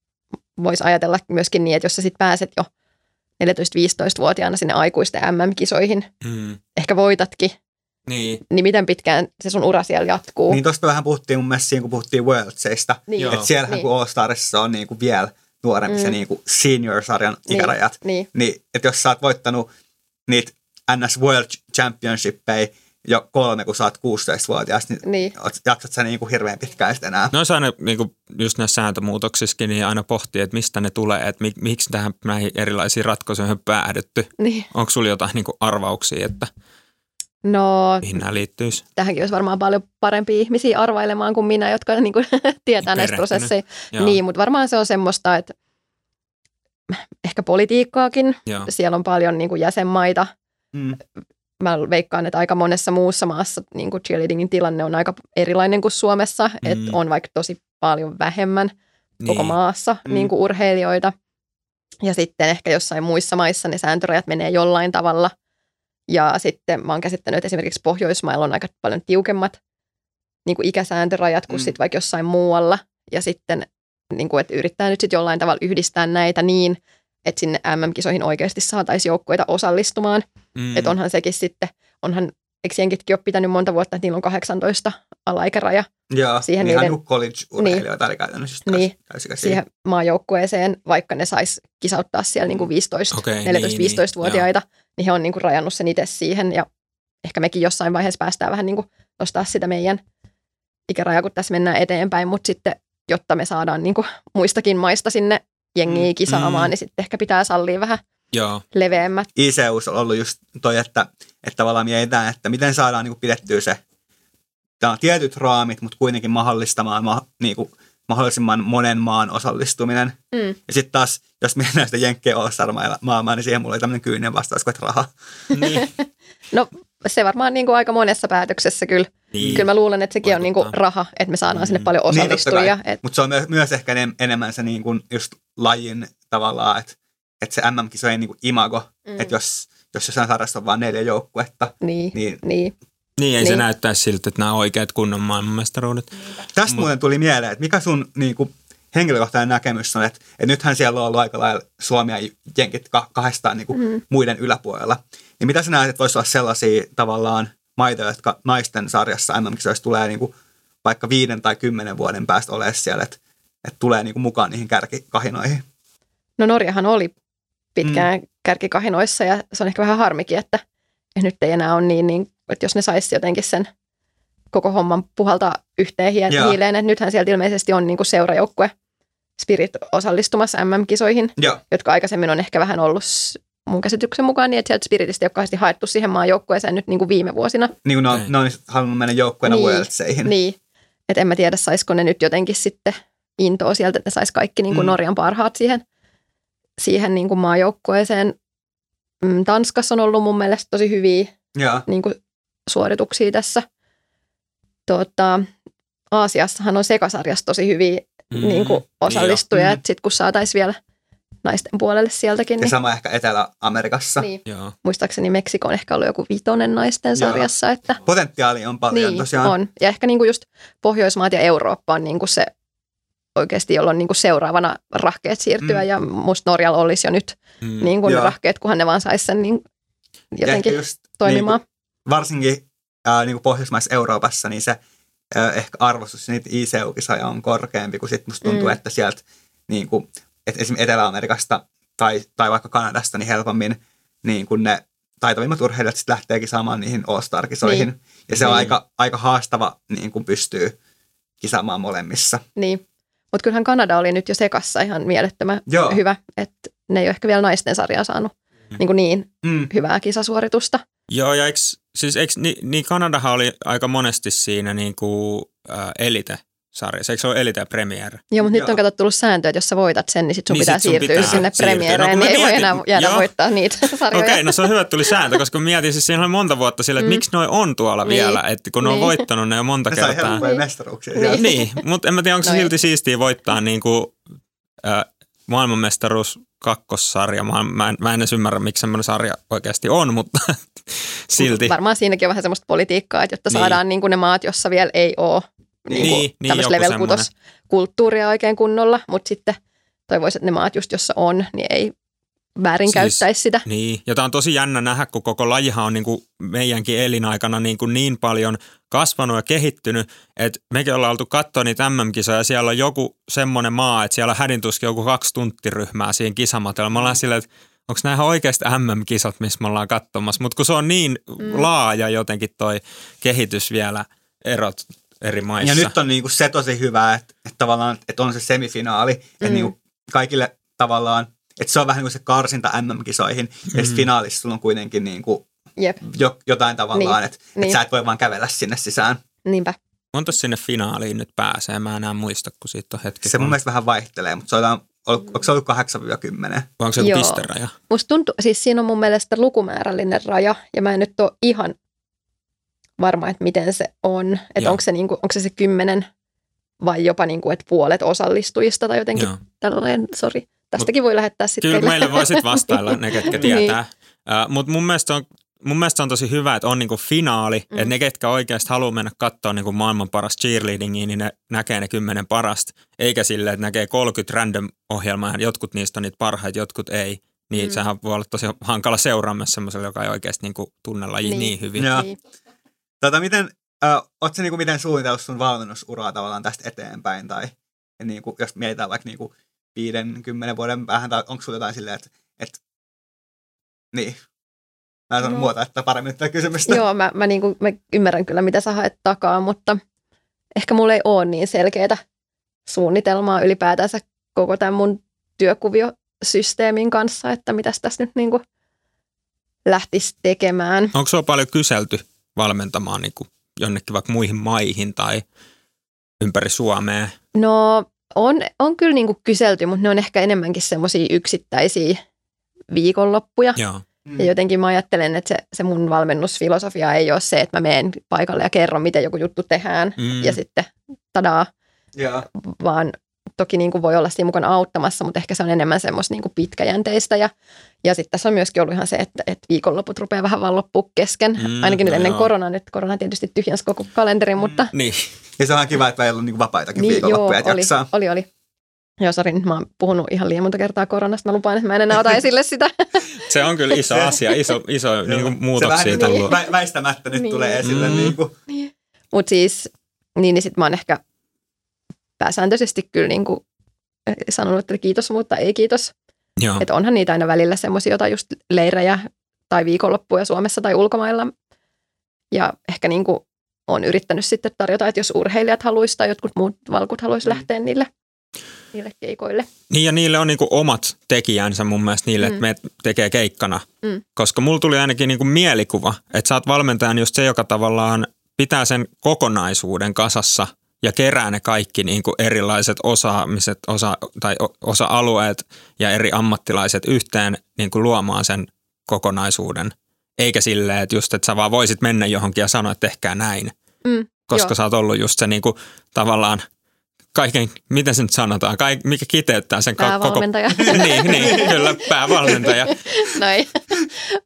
Speaker 2: voisi ajatella myöskin niin, että jos sä sit pääset jo 14-15-vuotiaana sinne aikuisten MM-kisoihin,
Speaker 1: Mm.
Speaker 2: ehkä voitatkin,
Speaker 1: Niin.
Speaker 2: niin miten pitkään se sun ura siellä jatkuu?
Speaker 3: Niin tuosta vähän puhuttiin mun mielestä siinä, kun puhuttiin Worldseista.
Speaker 2: Niin.
Speaker 3: Että siellähän
Speaker 2: Niin.
Speaker 3: kun All Starsissa on niinku vielä nuorempi
Speaker 2: Mm.
Speaker 3: se niinku senior-sarjan
Speaker 2: Niin.
Speaker 3: ikärajat.
Speaker 2: Niin,
Speaker 3: Niin, että jos sä oot voittanut niitä NS World Championshippeja jo kolme, kun sä oot 16-vuotias, niin,
Speaker 2: niin,
Speaker 3: oot- jaksat sä niinku hirveän pitkään sitten enää.
Speaker 1: No se aina niin kuin just näissä sääntömuutoksissakin, niin aina pohtii, että mistä ne tulee, että mi, miksi tähän näihin erilaisiin ratkaisuihin on päädytty.
Speaker 2: niin.
Speaker 1: Onko sulla jotain niin kuin arvauksia, että
Speaker 2: No,
Speaker 1: mihin nämä liittyisi?
Speaker 2: tähänkin olisi varmaan paljon parempia ihmisiä arvailemaan kuin minä, jotka niin kuin, tietää näistä.
Speaker 1: Joo.
Speaker 2: Niin, mutta varmaan se on semmoista, että ehkä politiikkaakin.
Speaker 1: Joo.
Speaker 2: Siellä on paljon niin kuin jäsenmaita.
Speaker 3: Mm.
Speaker 2: Mä veikkaan, että aika monessa muussa maassa niin kuin cheerleadingin tilanne on aika erilainen kuin Suomessa. Mm. Että on vaikka tosi paljon vähemmän koko maassa
Speaker 3: Mm.
Speaker 2: niin kuin urheilijoita. Ja sitten ehkä jossain muissa maissa ne sääntörajat menee jollain tavalla. Ja sitten mä oon käsittänyt, että esimerkiksi Pohjoismailla on aika paljon tiukemmat niin kuin ikäsääntörajat kuin
Speaker 3: Mm.
Speaker 2: sitten vaikka jossain muualla. Ja sitten, niin kuin, että yrittää nyt sitten jollain tavalla yhdistää näitä niin, että sinne MM-kisoihin oikeasti saataisiin joukkueita osallistumaan.
Speaker 1: Mm.
Speaker 2: Mm. Että onhan sekin sitten, onhan, eikö jenkitkin ole pitänyt monta vuotta, että niillä on 18 alaikäraja
Speaker 3: Joo,
Speaker 2: Siihen
Speaker 3: niin ihan
Speaker 2: niiden-
Speaker 3: niinku college-urheilijoita oli käytännössä
Speaker 2: Niin. siihen maajoukkueeseen, vaikka ne sais kisauttaa siellä niin kuin 15,
Speaker 1: Okei,
Speaker 2: 14-15-vuotiaita, niin, niin he on niin kuin rajannut sen itse siihen ja ehkä mekin jossain vaiheessa päästään vähän niin kuin nostaa sitä meidän ikärajaa, kun tässä mennään eteenpäin, mutta sitten jotta me saadaan niin kuin muistakin maista sinne jengiä
Speaker 3: Mm.
Speaker 2: kisaamaan,
Speaker 1: Mm.
Speaker 2: niin sitten ehkä pitää sallia vähän
Speaker 1: Joo.
Speaker 2: leveämmät.
Speaker 3: ICUs on ollut just toi, että, että tavallaan mietitään, että miten saadaan niin kuin pidettyä se, tää on tietyt raamit, mutta kuitenkin mahdollistamaan ma, niin kuin, mahdollisimman monen maan osallistuminen.
Speaker 2: Mm.
Speaker 3: Ja sitten taas, jos mennään sitä Jenkkien all maailmaa, niin siihen mulla oli tämmöinen kyyninen vastaus kuin, että raha.
Speaker 1: Niin.
Speaker 2: No se varmaan niin kuin aika monessa päätöksessä kyllä.
Speaker 1: Niin.
Speaker 2: Kyllä mä luulen, että sekin on niin kuin
Speaker 1: Vaikuttaa.
Speaker 2: raha, että me saadaan sinne
Speaker 1: Mm.
Speaker 2: paljon
Speaker 3: Niin,
Speaker 2: osallistujia.
Speaker 3: kai.
Speaker 2: et,
Speaker 3: Mutta se on myös, myös ehkä enem- enemmän se niin kuin just lajin tavallaan, että, että se MM-kisojen niin kuin imago,
Speaker 2: Mm.
Speaker 3: että jos, jos jossain sarjassa on vain neljä joukkuetta,
Speaker 2: niin,
Speaker 3: niin
Speaker 2: niin.
Speaker 1: Niin, ei se
Speaker 2: Niin.
Speaker 1: näyttäisi siltä, että nämä on oikeat kunnon maailmanmestaruudet.
Speaker 3: Tästä
Speaker 1: Mut-
Speaker 3: muuten tuli mieleen, että mikä sun niin kuin, henkilökohtainen näkemys on, että, että nythän siellä on ollut aika lailla Suomi ja Jenkit ka- kahdestaan niin kuin,
Speaker 2: Mm.
Speaker 3: muiden yläpuolella. Niin mitä sä näet, että voisi olla sellaisia tavallaan maita, jotka naisten sarjassa MM-kisoissa tulee niin kuin, vaikka viiden tai kymmenen vuoden päästä olemaan siellä, että, että tulee niin kuin, mukaan niihin kärkikahinoihin?
Speaker 2: No Norjahan oli pitkään mm. kärkikahinoissa ja se on ehkä vähän harmikin, että nyt ei enää ole niin, niin että jos ne saisi jotenkin sen koko homman puhaltaa yhteen
Speaker 3: Joo.
Speaker 2: hiileen, että nythän sieltä ilmeisesti on niin kuin seurajoukkue Spirit osallistumassa MM-kisoihin,
Speaker 3: Joo,
Speaker 2: jotka aikaisemmin on ehkä vähän ollut mun käsityksen mukaan niin, että sieltä Spiritistä ei ole kauheasti haettu siihen maan joukkueeseen nyt niin kuin viime vuosina.
Speaker 3: niin kuin ne on, ne on halunnut mennä joukkueena
Speaker 2: Niin,
Speaker 3: Worldseihin.
Speaker 2: Niin, että en mä tiedä, saisiko ne nyt jotenkin sitten intoa sieltä, että ne sais kaikki niin kuin
Speaker 3: Mm.
Speaker 2: Norjan parhaat siihen, siihen niin kuin maajoukkueeseen. Mm, Tanskassa on ollut mun mielestä tosi hyviä
Speaker 3: Joo,
Speaker 2: niin kuin suorituksia tässä. Tota, Aasiassahan on sekasarjassa tosi hyviä mm, niin kuin osallistujia,
Speaker 3: Mm.
Speaker 2: että sitten kun saataisiin vielä naisten puolelle sieltäkin,
Speaker 3: ja
Speaker 2: niin,
Speaker 3: sama ehkä Etelä-Amerikassa.
Speaker 2: niin
Speaker 1: Joo.
Speaker 2: muistaakseni Meksiko on ehkä ollut joku vitonen naisten
Speaker 3: Joo.
Speaker 2: sarjassa, että
Speaker 3: Potentiaali on paljon
Speaker 2: niin,
Speaker 3: tosiaan.
Speaker 2: on. Ja ehkä niinku just Pohjoismaat ja Eurooppa on niinku se oikeasti, jolloin niinku seuraavana rahkeet siirtyä.
Speaker 3: Mm.
Speaker 2: Ja musta Norjalla olisi jo nyt
Speaker 1: Mm.
Speaker 2: niin kuin
Speaker 3: Joo.
Speaker 2: rahkeet, kunhan ne vaan saisi sen niin jotenkin
Speaker 3: just,
Speaker 2: toimimaan.
Speaker 3: Niin kuin, varsinkin ää, niin kuin Pohjoismaissa Euroopassa, niin se ää, ehkä arvostus niitä ICU-kisoja on korkeampi, kun sit musta tuntuu,
Speaker 2: Mm.
Speaker 3: että sieltä niin kuin, että esimerkiksi Etelä-Amerikasta tai, tai vaikka Kanadasta niin helpommin niin kuin ne taitavimmat urheilijat sitten lähteekin saamaan niihin All-Star-kisoihin.
Speaker 2: Niin.
Speaker 3: Ja se on
Speaker 1: Niin.
Speaker 3: aika, aika haastava niin kuin pystyy kisaamaan molemmissa.
Speaker 2: Niin. Mutta kyllähän Kanada oli nyt jo sekassa ihan mielettömän
Speaker 3: Joo.
Speaker 2: hyvä, että ne ei ole ehkä vielä naisten sarjaa saanut niin, kuin niin mm. hyvää kisasuoritusta.
Speaker 1: Joo, ja eikö, siis eikö, niin, niin Kanadahan oli aika monesti siinä niin kuin, äh, elite sarjassa. Eikö se ole Elite Premiere?
Speaker 2: Joo, mutta Joo. nyt on katsottu tullut sääntö, että jos sä voitat sen, niin sit sun niin pitää sit sun siirtyä pitää sinne Premiereen, no, niin ei voi enää jäädä Joo. voittaa niitä sarjoja. Okei,
Speaker 1: okay, no se on hyvä, että tuli sääntö, koska mietin siis siinä oli monta vuotta sille, että mm. miksi noi on tuolla niin. vielä, että kun ne niin. on voittanut ne jo monta
Speaker 3: ne
Speaker 1: kertaa.
Speaker 3: Ne mestaruuksia.
Speaker 1: Niin, niin mutta en mä tiedä, onko se no silti siistiä voittaa niin kuin, äh, maailmanmestaruus kakkossarja. Mä, mä, en, mä en edes ymmärrä, miksi semmoinen sarja oikeasti on, mutta silti.
Speaker 2: Varmaan siinäkin on vähän semmoista politiikkaa, että jotta niin. saadaan niin kuin ne maat, jossa vielä ei ole niin, niin, niin tämmöistä level 6 kulttuuria oikein kunnolla, mutta sitten toivoisin, että ne maat just jossa on, niin ei väärinkäyttäisi siis, sitä.
Speaker 1: Niin, ja tämä on tosi jännä nähdä, kun koko lajihan on niin kuin meidänkin elinaikana niin, kuin niin paljon kasvanut ja kehittynyt, että mekin ollaan oltu katsoa niitä MM-kisoja ja siellä on joku semmoinen maa, että siellä on hädintuskin joku kaksi tunttiryhmää siinä kisamatella. Me ollaan silleen, että onko nämä oikeasti MM-kisat, missä me ollaan katsomassa, mutta kun se on niin mm. laaja jotenkin toi kehitys vielä erot eri maissa.
Speaker 3: Ja nyt on niinku se tosi hyvä, että, että tavallaan että on se semifinaali, mm. että niinku kaikille tavallaan, että se on vähän niin kuin se karsinta MM-kisoihin, mm. ja sitten finaalissa sulla on kuitenkin niinku Jep. Jo, jotain tavallaan, niin. että niin. et sä et voi vaan kävellä sinne sisään.
Speaker 2: Niinpä.
Speaker 1: Monta sinne finaaliin nyt pääsee? Mä enää muista, kun siitä on hetki.
Speaker 3: Se mun mielestä vähän vaihtelee, mutta se on, onko se ollut 8-10? Vai
Speaker 1: onko se joku pisteraja?
Speaker 2: Musta tuntuu, siis siinä on mun mielestä lukumäärällinen raja, ja mä en nyt ole ihan varma, että miten se on. Että onko se, niinku, onko se se kymmenen vai jopa niinku, että puolet osallistujista tai jotenkin Joo. tällainen, sori. Tästäkin Mut voi lähettää sitten
Speaker 1: Kyllä meille voi sitten vastailla ne, ketkä niin. tietää. niin. uh, Mutta mun mielestä on mun mielestä on tosi hyvä, että on niinku finaali, mm. että ne, ketkä oikeasti haluaa mennä katsoa niinku maailman paras cheerleadingia, niin ne näkee ne kymmenen parasta, eikä sille, että näkee 30 random ohjelmaa, jotkut niistä on niitä parhaita, jotkut ei. Niin mm. sehän voi olla tosi hankala seuraamassa semmoiselle, joka ei oikeasti niinku tunne niin. niin hyvin.
Speaker 3: Niin. Tota, miten, äh, ootko niinku miten suunnitellut sun valmennusuraa tavallaan tästä eteenpäin? Tai niinku, jos mietitään vaikka niinku viiden, kymmenen vuoden päähän, tai onko sulla jotain silleen, että, että niin, Mä sanon no. muuta, että paremmin tätä kysymystä.
Speaker 2: Joo, mä, mä, niinku, mä ymmärrän kyllä, mitä sä haet takaa, mutta ehkä mulla ei ole niin selkeää suunnitelmaa ylipäätänsä koko tämän mun työkuviosysteemin kanssa, että mitä tässä nyt niinku lähtisi tekemään.
Speaker 1: Onko se paljon kyselty valmentamaan niin kuin jonnekin vaikka muihin maihin tai ympäri Suomea?
Speaker 2: No on, on kyllä niin kuin kyselty, mutta ne on ehkä enemmänkin semmoisia yksittäisiä viikonloppuja.
Speaker 1: Joo.
Speaker 2: Mm. Ja jotenkin mä ajattelen, että se, se mun valmennusfilosofia ei ole se, että mä menen paikalle ja kerron, miten joku juttu tehdään mm. ja sitten tadaa,
Speaker 3: yeah.
Speaker 2: vaan toki niin kuin voi olla siinä mukana auttamassa, mutta ehkä se on enemmän semmoista niin kuin pitkäjänteistä. Ja, ja sitten tässä on myöskin ollut ihan se, että, että viikonloput rupeaa vähän vaan loppua kesken. Mm, Ainakin nyt no ennen koronaa. Nyt korona tietysti tyhjänsä koko kalenterin, mm, mutta...
Speaker 1: Niin.
Speaker 3: Ja se on kiva, että meillä on niin vapaitakin niin, viikonloppuja,
Speaker 2: joo, oli, jaksaa. oli, oli. Joo, sori, mä oon puhunut ihan liian monta kertaa koronasta. Mä lupaan, että mä en enää ota esille sitä.
Speaker 1: se on kyllä iso asia, iso, iso niin kuin muutoksia. Se
Speaker 3: vähän niin, vä- väistämättä nyt niin. tulee esille. Mm. Niin kuin. Niin.
Speaker 2: Mutta siis, niin, niin sit mä oon ehkä pääsääntöisesti kyllä niin kuin sanonut, että kiitos, mutta ei kiitos. Että onhan niitä aina välillä semmoisia jotain just leirejä tai viikonloppuja Suomessa tai ulkomailla. Ja ehkä niin kuin on yrittänyt sitten tarjota, että jos urheilijat haluaisi tai jotkut muut valkut haluaisi mm. lähteä niille, niille keikoille.
Speaker 1: Niin ja niille on niin kuin omat tekijänsä mun mielestä niille, mm. että me tekee keikkana. Mm. Koska mulla tuli ainakin niin kuin mielikuva, että sä oot valmentajan just se, joka tavallaan pitää sen kokonaisuuden kasassa – ja kerää ne kaikki niin kuin erilaiset osaamiset osa, tai osa-alueet ja eri ammattilaiset yhteen niin kuin luomaan sen kokonaisuuden. Eikä silleen, että just, että sä vaan voisit mennä johonkin ja sanoa, että tehkää näin. Mm, koska joo. sä oot ollut just se niin kuin, tavallaan kaiken, miten se nyt sanotaan, kaik, mikä kiteyttää sen
Speaker 2: päävalmentaja.
Speaker 1: koko... niin, niin, kyllä, päävalmentaja.
Speaker 2: Noin.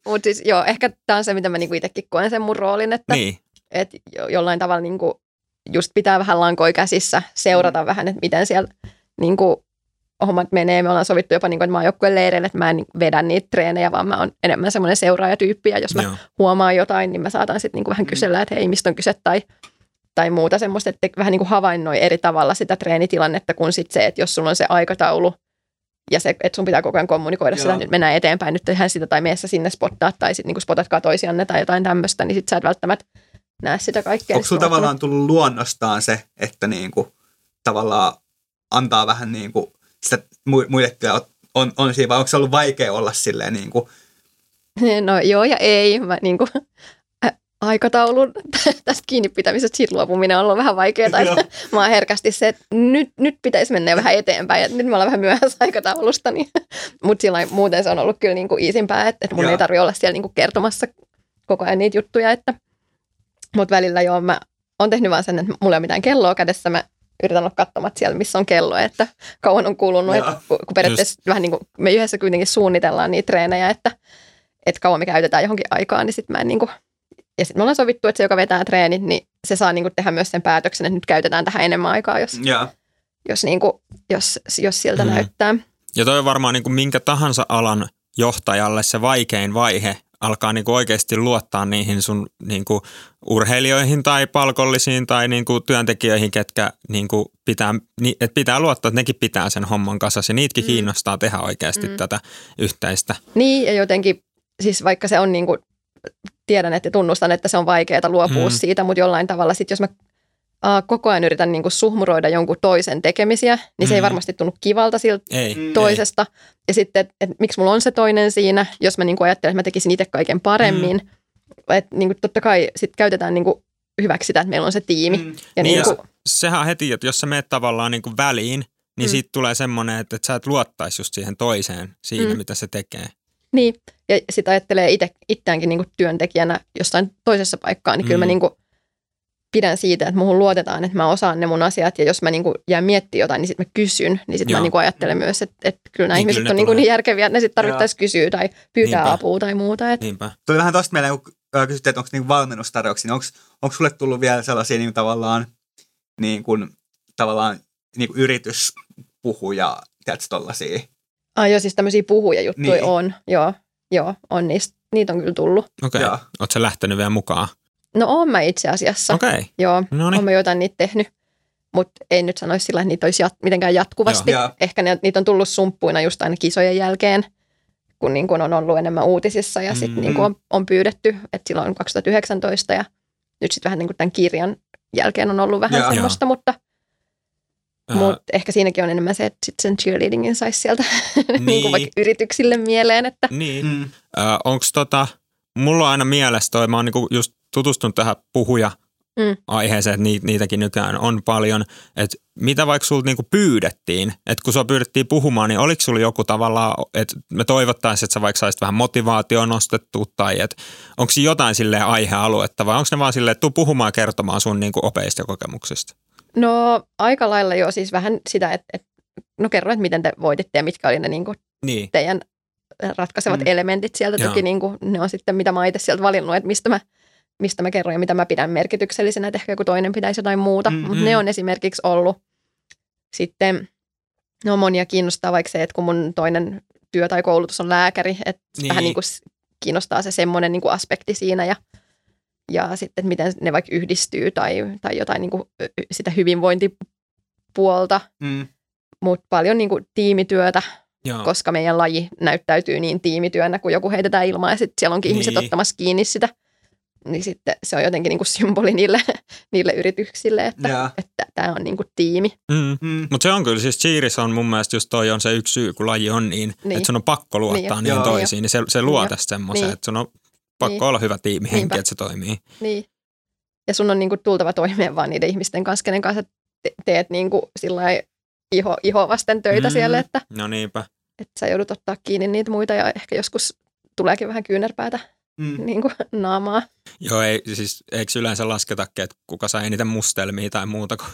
Speaker 2: Mutta siis joo, ehkä tämä on se, mitä mä niinku itsekin koen sen mun roolin, että niin. et jollain tavalla niinku just pitää vähän lankoja käsissä, seurata mm. vähän, että miten siellä niin kuin, hommat menee. Me ollaan sovittu jopa, niin kuin, että mä oon joukkueen leireillä, että mä en vedä niitä treenejä, vaan mä oon enemmän semmoinen seuraajatyyppi, ja jos mä Joo. huomaan jotain, niin mä saatan sitten niin vähän mm. kysellä, että hei, mistä on kyse, tai, tai muuta semmoista, että vähän niin kuin havainnoi eri tavalla sitä treenitilannetta kuin sit se, että jos sulla on se aikataulu, ja se, että sun pitää koko ajan kommunikoida Joo. sitä, että nyt mennään eteenpäin, nyt tehdään sitä tai meessä sinne spottaa tai sitten niin spotatkaa toisianne tai jotain tämmöistä, niin sit sä et välttämättä näe sitä kaikkea.
Speaker 3: Onko sinulla tavallaan tullut luonnostaan se, että niin kuin, tavallaan antaa vähän niin kuin sitä muille on, on siinä, vai onko se ollut vaikea olla silleen niin kuin,
Speaker 2: No joo ja ei. Mä, niin kuin, aikataulun tästä kiinni pitämisestä siitä luopuminen on ollut vähän vaikeaa. mä oon herkästi se, että nyt, nyt pitäisi mennä vähän eteenpäin. Että nyt me ollaan vähän myöhässä aikataulusta. Niin. Mutta muuten se on ollut kyllä niin kuin iisimpää, että, että mun Joo. ei tarvitse olla siellä niin kuin kertomassa koko ajan niitä juttuja. Että, mutta välillä joo, mä oon tehnyt vaan sen, että mulla ei ole mitään kelloa kädessä. Mä yritän olla katsomat siellä, missä on kello, että kauan on kulunut. Että, kun periaatteessa Just. vähän niin kuin me yhdessä kuitenkin suunnitellaan niitä treenejä, että, että kauan me käytetään johonkin aikaan, niin sitten mä en niin kuin ja sitten me ollaan sovittu, että se, joka vetää treenit, niin se saa niin kuin tehdä myös sen päätöksen, että nyt käytetään tähän enemmän aikaa, jos, yeah. jos, niin kuin, jos, jos siltä mm. näyttää.
Speaker 1: Ja toi on varmaan niin kuin minkä tahansa alan johtajalle se vaikein vaihe alkaa niin kuin oikeasti luottaa niihin sun niin kuin urheilijoihin tai palkollisiin tai niin kuin työntekijöihin, ketkä niin kuin pitää, että pitää luottaa, että nekin pitää sen homman kasassa ja niitäkin mm. kiinnostaa tehdä oikeasti mm. tätä yhteistä.
Speaker 2: Niin ja jotenkin, siis vaikka se on niin kuin tiedän, että tunnustan, että se on vaikeaa luopua mm. siitä, mutta jollain tavalla sitten jos mä uh, koko ajan yritän niin kuin suhmuroida jonkun toisen tekemisiä, niin se ei mm. varmasti tunnu kivalta siltä ei, toisesta. Ei. Ja sitten, että et, miksi mulla on se toinen siinä, jos mä niin kuin ajattelen, että mä tekisin itse kaiken paremmin. Mm. Että niin kuin totta kai sitten käytetään niin kuin hyväksi sitä, että meillä on se tiimi. Mm.
Speaker 1: Ja niin, niin kuin, sehän on heti, että jos sä meet tavallaan niin kuin väliin, niin mm. siitä tulee semmoinen, että, että sä et luottaisi just siihen toiseen siinä, mm. mitä se tekee.
Speaker 2: Niin, ja sitä ajattelee itse, itseäänkin niin työntekijänä jossain toisessa paikkaa, niin mm. kyllä mä mm. niin kuin pidän siitä, että muuhun luotetaan, että mä osaan ne mun asiat, ja jos mä niin kuin jään miettimään jotain, niin sitten mä kysyn, niin sitten mä niin kuin ajattelen myös, että, että kyllä nämä niin, ihmiset kyllä on niin, kuin niin järkeviä, että ne sitten tarvittaisiin kysyä tai pyytää Niinpä. apua tai muuta. Että.
Speaker 3: Niinpä. Tuli vähän tosta mieleen, kun kysyttiin, että onko niin valmennustarjouksia, niin onko, onko sulle tullut vielä sellaisia niin tavallaan, niin kuin, tavallaan niin kuin yrityspuhuja, tiedätkö, tollaisia
Speaker 2: Ah, joo, siis tämmöisiä puhujajuttuja niin. on. Joo, joo, on niistä. Niitä on kyllä tullut.
Speaker 1: Okei. Okay. Oletko lähtenyt vielä mukaan?
Speaker 2: No oon mä itse asiassa.
Speaker 1: Okei. Okay.
Speaker 2: Joo, Noniin. oon mä jotain niitä tehnyt. Mutta ei nyt sanoisi sillä, että niitä olisi jat- mitenkään jatkuvasti. Joo. Ehkä ne, niitä on tullut sumppuina just aina kisojen jälkeen, kun niin kun on ollut enemmän uutisissa ja sitten mm. niin on, on pyydetty, että silloin 2019 ja nyt sitten vähän niin kuin tämän kirjan jälkeen on ollut vähän Joo. semmoista, mutta – mutta ehkä siinäkin on enemmän se, että sit sen cheerleadingin saisi sieltä niin. niin vaikka yrityksille mieleen. Että.
Speaker 1: Niin. Mm. Äh, Onko tota, mulla on aina mielessä toi, mä oon niinku just tutustunut tähän puhuja mm. aiheeseen, että niitäkin nykyään on paljon. Että mitä vaikka sulta niinku pyydettiin, että kun sua pyydettiin puhumaan, niin oliko sulla joku tavallaan, että me toivottaisiin, että sä vaikka saisit vähän motivaatio nostettua tai että onko jotain sille aihealuetta vai onko ne vaan silleen, että tuu puhumaan ja kertomaan sun niinku opeista ja kokemuksista?
Speaker 2: No aika lailla jo siis vähän sitä, että, että no kerro, että miten te voititte ja mitkä oli ne niin kuin niin. teidän ratkaisevat mm. elementit sieltä. Joo. Toki niin kuin, ne on sitten, mitä mä itse sieltä valinnut, että mistä mä, mistä mä kerron ja mitä mä pidän merkityksellisenä, että ehkä joku toinen pitäisi jotain muuta. Mm-hmm. Mutta ne on esimerkiksi ollut sitten, no monia kiinnostaa vaikka se, että kun mun toinen työ tai koulutus on lääkäri, että niin. vähän niin kuin kiinnostaa se semmoinen niin kuin aspekti siinä ja – ja sitten, että miten ne vaikka yhdistyy tai, tai jotain niin kuin sitä hyvinvointipuolta, mm. mutta paljon niin kuin tiimityötä, Joo. koska meidän laji näyttäytyy niin tiimityönä, kun joku heitetään ilmaan ja sitten siellä onkin niin. ihmiset ottamassa kiinni sitä. Niin sitten se on jotenkin niin kuin symboli niille, niille yrityksille, että, että tämä on niin kuin tiimi.
Speaker 1: Mm. Mm. Mutta se on kyllä, siis cheers on mun mielestä just toi on se yksi syy, kun laji on niin, niin. että sun on pakko luottaa niin, niihin toisiin, niin se, se luo niin tästä semmoisen, niin. että sun on Pakko niin. olla hyvä tiimihenki, että se toimii.
Speaker 2: Niin. Ja sun on niinku tultava toimeen vaan niiden ihmisten kanssa, kenen kanssa te- teet niinku iho, iho vasten töitä mm. siellä, että,
Speaker 1: no niinpä.
Speaker 2: että sä joudut ottaa kiinni niitä muita ja ehkä joskus tuleekin vähän kyynärpäätä mm. niin kuin naamaa.
Speaker 1: Joo, ei, siis eikö yleensä lasketa, että kuka sai eniten mustelmia tai muuta, kun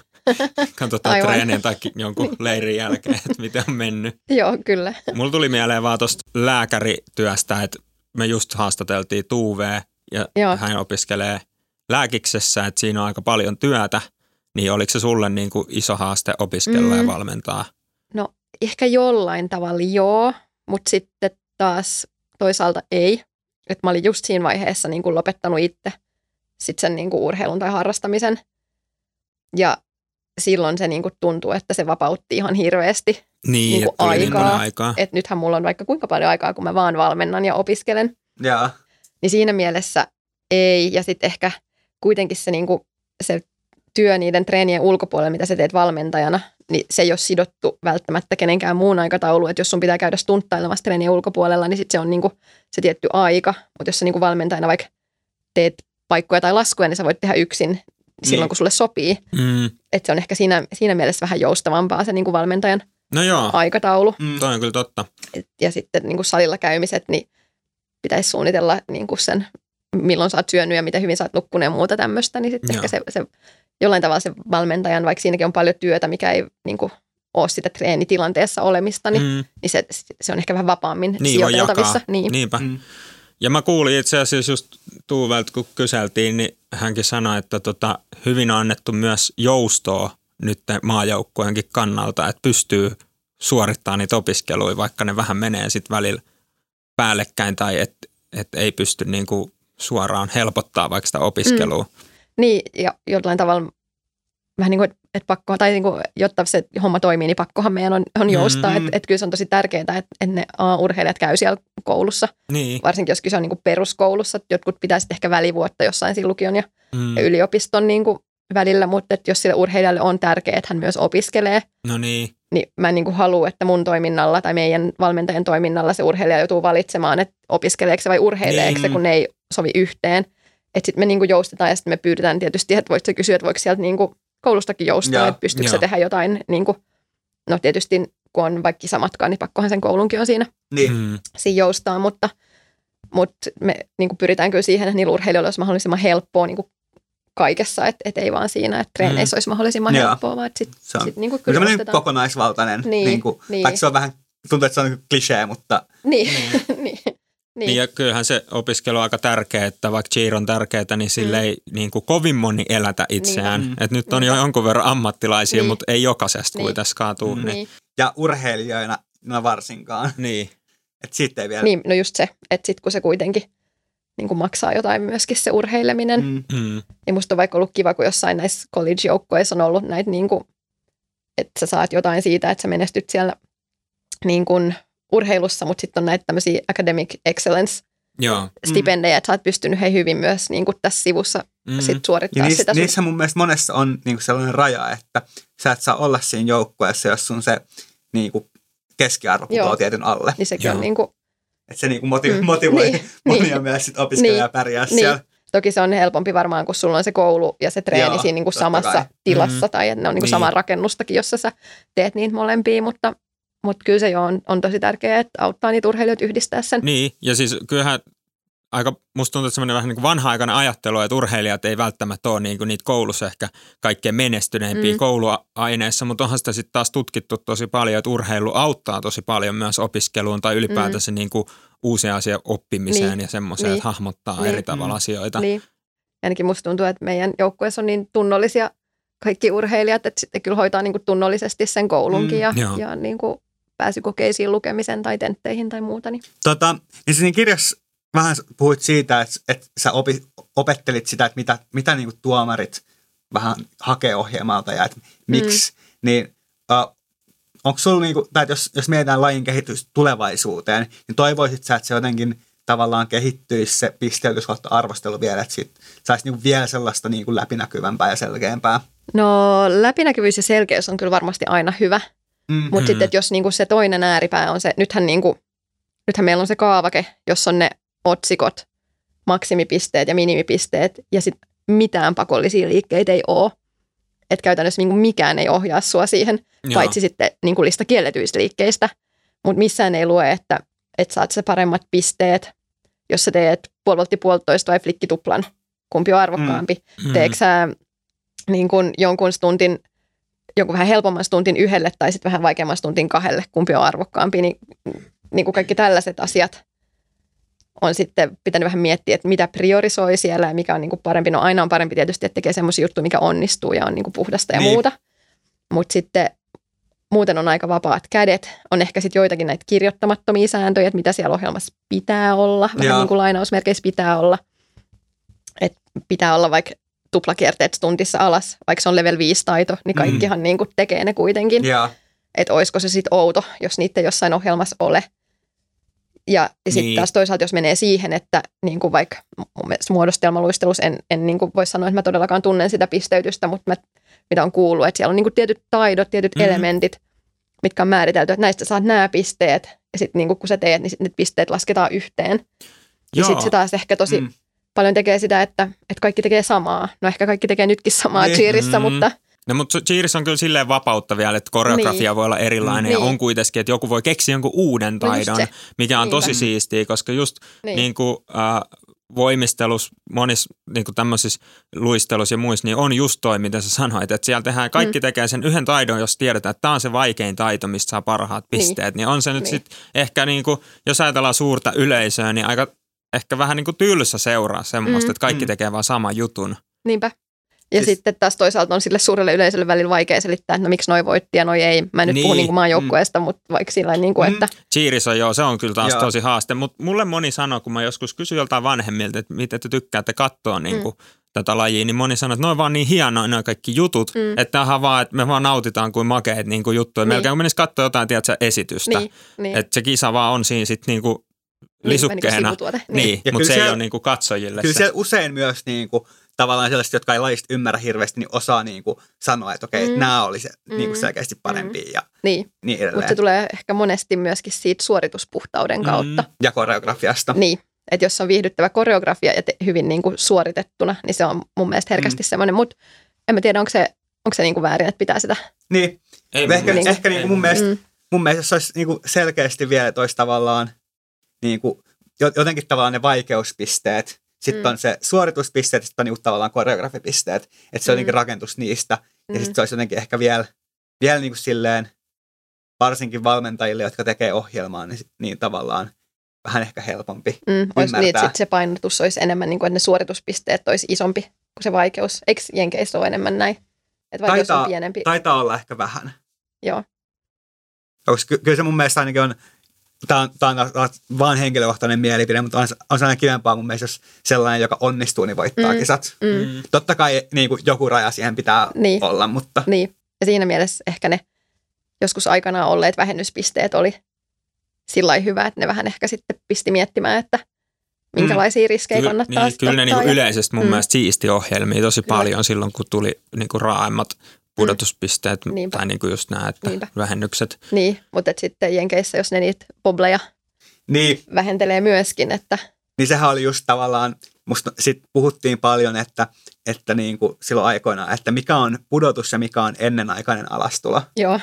Speaker 1: katsotaan treenien tai jonkun niin. leirin jälkeen, että miten on mennyt.
Speaker 2: Joo, kyllä.
Speaker 1: Mulla tuli mieleen vaan tuosta lääkärityöstä, että me just haastateltiin Tuve ja Joo. hän opiskelee lääkiksessä, että siinä on aika paljon työtä, niin oliko se sulle niin kuin iso haaste opiskella mm. ja valmentaa?
Speaker 2: No ehkä jollain tavalla joo, mutta sitten taas toisaalta ei. Että mä olin just siinä vaiheessa niin kuin lopettanut itse sit sen niin kuin urheilun tai harrastamisen. Ja silloin se niin kuin tuntuu, että se vapautti ihan hirveästi
Speaker 1: niin, niin kuin aikaa. Niin aikaa.
Speaker 2: Että nythän mulla on vaikka kuinka paljon aikaa, kun mä vaan valmennan ja opiskelen.
Speaker 3: Ja.
Speaker 2: Niin siinä mielessä ei. Ja sitten ehkä kuitenkin se, niin kuin, se työ niiden treenien ulkopuolella, mitä sä teet valmentajana, niin se ei ole sidottu välttämättä kenenkään muun aikataulu. Että jos sun pitää käydä stunttailemassa treenien ulkopuolella, niin sit se on niinku se tietty aika. Mutta jos sä niinku valmentajana vaikka teet paikkoja tai laskuja, niin sä voit tehdä yksin silloin, niin. kun sulle sopii. Mm. Että se on ehkä siinä, siinä mielessä vähän joustavampaa se niinku valmentajan no joo. aikataulu.
Speaker 1: Mm. Toi on kyllä totta.
Speaker 2: Et, ja sitten niinku salilla käymiset, niin pitäisi suunnitella niinku sen, milloin sä oot syönyt ja miten hyvin sä oot nukkunut ja muuta tämmöistä. Niin sitten ehkä se, se jollain tavalla se valmentajan, vaikka siinäkin on paljon työtä, mikä ei niinku, ole sitä treenitilanteessa olemista, niin, mm. niin se, se on ehkä vähän vapaammin niin, sijoiteltavissa.
Speaker 1: Niin. Niinpä. Mm. Ja mä kuulin itse asiassa just Tuuvelta, kun kyseltiin, niin hänkin sanoi, että tota, hyvin on annettu myös joustoa nyt maajoukkueenkin kannalta, että pystyy suorittamaan niitä opiskeluja, vaikka ne vähän menee sitten välillä päällekkäin tai että et ei pysty niinku suoraan helpottaa vaikka sitä opiskelua. Mm.
Speaker 2: Niin, ja jollain tavalla vähän niin kuin, että pakko, tai niin kuin, jotta se homma toimii, niin pakkohan meidän on, on joustaa. Mm-hmm. Että et kyllä se on tosi tärkeää, että, että ne A-urheilijat käy siellä koulussa. Niin. Varsinkin jos kyse on niin kuin peruskoulussa. Että jotkut pitäisi ehkä välivuotta jossain siinä lukion ja, mm. ja yliopiston niin kuin välillä, mutta että jos sille urheilijalle on tärkeää, että hän myös opiskelee,
Speaker 1: no niin.
Speaker 2: niin mä en niin kuin halua, että mun toiminnalla tai meidän valmentajan toiminnalla se urheilija joutuu valitsemaan, että opiskeleeko se vai urheileeko niin. se, kun ne ei sovi yhteen. Että sitten me niin kuin joustetaan ja sitten me pyydetään tietysti, että voitko kysyä, että voiko sieltä niin kuin koulustakin joustaa, että pystyykö se tehdä jotain, niin kuin, no tietysti kun on vaikka kisamatkaa, niin pakkohan sen koulunkin on siinä,
Speaker 3: niin. Mm.
Speaker 2: siinä joustaa, mutta, mutta me niin kuin pyritään kyllä siihen, että niillä urheilijoilla olisi mahdollisimman helppoa niin kuin kaikessa, että et ei vaan siinä, että treeneissä mm. olisi mahdollisimman Joo. helppoa, vaan sitten sit, niin kuin
Speaker 3: kyllä kokonaisvaltainen, niin, niin kuin, niin. vaikka se on vähän, tuntuu, että se on klisee, mutta...
Speaker 2: Niin, niin.
Speaker 1: Niin. niin ja kyllähän se opiskelu on aika tärkeää, että vaikka Giro on tärkeää, niin sille mm. ei niin kuin kovin moni elätä itseään. Niin. Et nyt on niin. jo jonkun verran ammattilaisia, niin. mutta ei jokaisesta niin. kuitenkaan tuu. Mm. Niin.
Speaker 3: Ja urheilijoina no varsinkaan.
Speaker 1: Niin.
Speaker 3: Että sitten ei vielä...
Speaker 2: Niin, no just se, että sitten kun se kuitenkin niin kuin maksaa jotain myöskin se urheileminen. Mm. Mm. Niin musta on vaikka ollut kiva, kun jossain näissä college-joukkoissa on ollut näitä, niin kuin, että sä saat jotain siitä, että sä menestyt siellä niin kuin urheilussa, mutta sitten on näitä tämmöisiä academic excellence Joo. stipendejä, että sä oot pystynyt he hyvin myös niin kuin tässä sivussa mm. sit suorittaa
Speaker 3: ja niissä,
Speaker 2: sitä.
Speaker 3: Niissä mun mielestä monessa on niin kuin sellainen raja, että sä et saa olla siinä joukkueessa, jos sun se niin kuin keskiarvo putoaa tietyn alle.
Speaker 2: Niin sekin Joo. on niin kuin...
Speaker 3: Että se niin kuin motivoi, mm. motivoi niin, monia niin, myös sit opiskelijaa niin, pärjää niin. siellä.
Speaker 2: Toki se on helpompi varmaan, kun sulla on se koulu ja se treeni Joo, siinä niin kuin samassa kai. tilassa, mm. tai että ne on niin kuin niin. samaa rakennustakin, jossa sä teet niitä molempia, mutta mutta kyllä se jo on, on tosi tärkeää, että auttaa niitä urheilijoita yhdistää sen.
Speaker 1: Niin, ja siis kyllähän aika, musta tuntuu, että semmoinen vähän niin vanha-aikainen ajattelu, että urheilijat ei välttämättä ole niin kuin niitä koulussa ehkä kaikkein menestyneimpiä mm. kouluaineissa, mutta onhan sitä sitten taas tutkittu tosi paljon, että urheilu auttaa tosi paljon myös opiskeluun tai ylipäätänsä mm. niin kuin uusia asia oppimiseen niin. ja semmoiseen, niin. että hahmottaa niin. eri tavalla mm. asioita.
Speaker 2: Niin. Ainakin musta tuntuu, että meidän joukkueessa on niin tunnollisia kaikki urheilijat, että sitten kyllä hoitaa niin kuin tunnollisesti sen koulunkin mm, ja, ja niin kuin pääsykokeisiin lukemisen tai tentteihin tai muuta. Niin.
Speaker 3: Tota, niin siinä kirjassa vähän puhuit siitä, että, että sä opi, opettelit sitä, että mitä, mitä niin kuin tuomarit vähän hakee ohjelmalta ja että miksi, mm. niin uh, onko sulla, niin kuin, tai jos, jos mietitään lajin kehitys tulevaisuuteen, niin toivoisit sä, että se jotenkin tavallaan kehittyisi se pisteytys kautta arvostelu vielä, että sit saisi niin vielä sellaista niin kuin läpinäkyvämpää ja selkeämpää?
Speaker 2: No läpinäkyvyys ja selkeys on kyllä varmasti aina hyvä. Mm-hmm. Mutta sitten, että jos niinku se toinen ääripää on se, nythän, niinku, nythän meillä on se kaavake, jossa on ne otsikot, maksimipisteet ja minimipisteet, ja sitten mitään pakollisia liikkeitä ei ole. Että käytännössä niinku mikään ei ohjaa sua siihen, Joo. paitsi sitten niinku lista kielletyistä liikkeistä. Mutta missään ei lue, että, että saat se paremmat pisteet, jos sä teet puolivoltti puolitoista vai flikkituplan, kumpi on arvokkaampi. Mm. Teekö sä niin kun jonkun stuntin jonkun vähän helpomman stuntin yhdelle tai sitten vähän vaikeamman stuntin kahdelle, kumpi on arvokkaampi, niin, niin kuin kaikki tällaiset asiat on sitten pitänyt vähän miettiä, että mitä priorisoi siellä ja mikä on niin kuin parempi. No aina on parempi tietysti, että tekee semmoisia juttuja, mikä onnistuu ja on niin kuin puhdasta ja niin. muuta. Mutta sitten muuten on aika vapaat kädet. On ehkä sitten joitakin näitä kirjoittamattomia sääntöjä, että mitä siellä ohjelmassa pitää olla. Vähän niin kuin lainausmerkeissä pitää olla. Että pitää olla vaikka tuplakierteet tuntissa alas, vaikka se on level 5 taito, niin mm. kaikkihan mm. niin kuin tekee ne kuitenkin. Yeah. Että olisiko se sitten outo, jos niitä jossain ohjelmassa ole. Ja sitten niin. taas toisaalta, jos menee siihen, että niin kuin vaikka mun mielestä muodostelmaluistelussa en, en niin kuin voi sanoa, että mä todellakaan tunnen sitä pisteytystä, mutta mä, mitä on kuullut, että siellä on niin kuin tietyt taidot, tietyt mm-hmm. elementit, mitkä on määritelty, että näistä saat nämä pisteet, ja sitten niin kun sä teet, niin sit ne pisteet lasketaan yhteen. Ja sitten se taas ehkä tosi mm. Paljon tekee sitä, että, että kaikki tekee samaa. No ehkä kaikki tekee nytkin samaa niin. cheerissä, mm. mutta –
Speaker 1: No mutta cheers on kyllä silleen vapautta vielä, että koreografia niin. voi olla erilainen niin. ja on kuitenkin, että joku voi keksiä jonkun uuden no taidon, no mikä on Niinpä. tosi siistiä, koska just niin. niin kuin, äh, voimistelus, monissa niin kuin tämmöisissä luistelussa ja muissa, niin on just toi, mitä sä sanoit, että siellä tehdään, kaikki mm. tekee sen yhden taidon, jos tiedetään, että tämä on se vaikein taito, mistä saa parhaat niin. pisteet, niin, niin on se nyt niin. sitten ehkä niin kuin, jos ajatellaan suurta yleisöä, niin aika ehkä vähän niin kuin tylsä seuraa semmoista, mm. että kaikki mm. tekee vaan saman jutun.
Speaker 2: Niinpä. Ja siis... sitten taas toisaalta on sille suurelle yleisölle välillä vaikea selittää, että no miksi noi voitti ja noi ei. Mä en nyt niin. puhu niin maajoukkueesta, mm. mutta vaikka sillä niin kuin, että... Mm.
Speaker 1: Cheers on joo, se on kyllä taas joo. tosi haaste. Mutta mulle moni sanoo, kun mä joskus kysyn joltain vanhemmilta, että miten te tykkäätte katsoa niin kuin, mm. tätä lajia, niin moni sanoo, että ne on vaan niin hienoja nämä kaikki jutut, mm. että tämähän vaan, että me vaan nautitaan kuin makeet niin kuin juttuja. Niin. Melkein kun menisi katsoa jotain, tiedätkö, esitystä. Niin, niin. Että se kisa vaan on siinä sitten niin kuin lisukkeena. Niin, niin. niin mutta se ei ole niin kuin katsojille
Speaker 3: Kyllä se. siellä usein myös niin kuin tavallaan sellaiset, jotka ei lajista ymmärrä hirveästi, niin osaa niin kuin sanoa, että okei, mm. nämä oli se, mm. niin kuin selkeästi parempi mm. ja niin, niin edelleen.
Speaker 2: Mutta se tulee ehkä monesti myöskin siitä suorituspuhtauden kautta. Mm.
Speaker 3: Ja koreografiasta.
Speaker 2: Niin, että jos on viihdyttävä koreografia ja te, hyvin niin kuin suoritettuna, niin se on mun mielestä herkästi mm. semmoinen, mutta en mä tiedä, onko se, onko se niin kuin väärin, että pitää sitä.
Speaker 3: Niin, ei, ehkä, niin ehkä niin kuin mun mielestä, mm. mun mielestä se olisi niin kuin selkeästi vielä, että olisi tavallaan niin kuin, jotenkin tavallaan ne vaikeuspisteet, sitten mm. on se suorituspisteet, sitten on niinku tavallaan koreografipisteet. Että se on mm. rakentus niistä. Mm. Ja sitten se olisi jotenkin ehkä vielä, vielä niinku silleen, varsinkin valmentajille, jotka tekee ohjelmaa, niin, niin tavallaan vähän ehkä helpompi mm,
Speaker 2: olisi niin, että sit se painotus olisi enemmän, niin kuin, että ne suorituspisteet olisi isompi kuin se vaikeus. Eikö Jenkeissä ole enemmän näin? Että
Speaker 3: taitaa,
Speaker 2: on pienempi.
Speaker 3: Taitaa olla ehkä vähän.
Speaker 2: Joo.
Speaker 3: Koska kyllä se mun mielestä ainakin on tämä on, tämä on vaan henkilökohtainen mielipide, mutta on, on sellainen kivempaa mun mielestä, jos sellainen, joka onnistuu, niin voittaa mm, kisat. Mm. Totta kai niin kuin joku raja siihen pitää niin. olla, mutta...
Speaker 2: Niin, ja siinä mielessä ehkä ne joskus aikanaan olleet vähennyspisteet oli sillä hyvä, että ne vähän ehkä sitten pisti miettimään, että minkälaisia mm. riskejä kannattaa
Speaker 1: niin, Kyllä ne niin yleisesti mun mm. mielestä siisti ohjelmia tosi kyllä. paljon silloin, kun tuli niin kuin raaimmat pudotuspisteet mm. tai niin kuin just nämä että Niinpä. vähennykset.
Speaker 2: Niin, mutta sitten Jenkeissä, jos ne niitä pobleja niin. vähentelee myöskin. Että...
Speaker 3: Niin sehän oli just tavallaan, musta sit puhuttiin paljon, että, että niin kuin silloin aikoinaan, että mikä on pudotus ja mikä on ennenaikainen alastulo.
Speaker 2: Joo.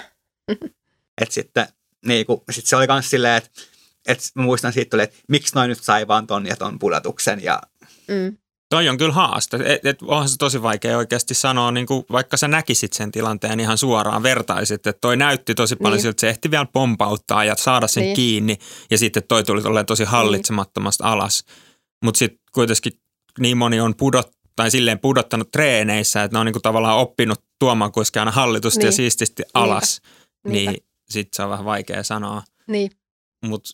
Speaker 3: että sitten niin kuin, sit se oli myös silleen, että, mä muistan siitä tuli, että miksi noin nyt sai vaan ton ja ton pudotuksen ja
Speaker 1: mm. Toi on kyllä haaste. Et, et, onhan se tosi vaikea oikeasti sanoa, niin kuin, vaikka sä näkisit sen tilanteen ihan suoraan, vertaisit, että toi näytti tosi paljon niin. siltä, että se ehti vielä pompauttaa ja saada sen niin. kiinni, ja sitten toi tuli tolleen tosi niin. hallitsemattomasti niin. alas. Mutta sitten kuitenkin niin moni on pudot, tai silleen pudottanut treeneissä, että ne on niin kuin tavallaan oppinut tuomaan kuitenkin aina hallitusti niin. ja siististi alas, Niinpä. niin sitten se on vähän vaikea sanoa.
Speaker 2: Niin.
Speaker 1: Mutta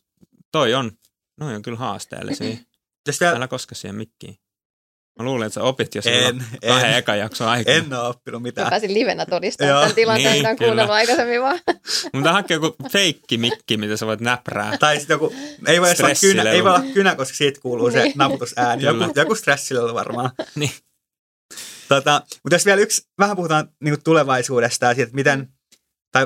Speaker 1: toi on, noi on kyllä haasteellisia. Älä koske siihen mikkiin. Mä luulen, että sä opit jo silloin en, kahden en, ekan jakson aikana.
Speaker 3: En ole oppinut mitään.
Speaker 2: Mä pääsin livenä todistamaan tämän tilanteen, niin, on kuunnellut aikaisemmin vaan.
Speaker 1: Mutta hakee joku feikki mikki, mitä sä voit näprää.
Speaker 3: Tai sitten joku, ei voi, olla kynä, ei voi olla kynä, koska siitä kuuluu niin. se naputusääni. Joku, joku stressillä varmaan.
Speaker 1: niin.
Speaker 3: Tota, mutta jos vielä yksi, vähän puhutaan niin tulevaisuudesta ja siitä, että miten, tai,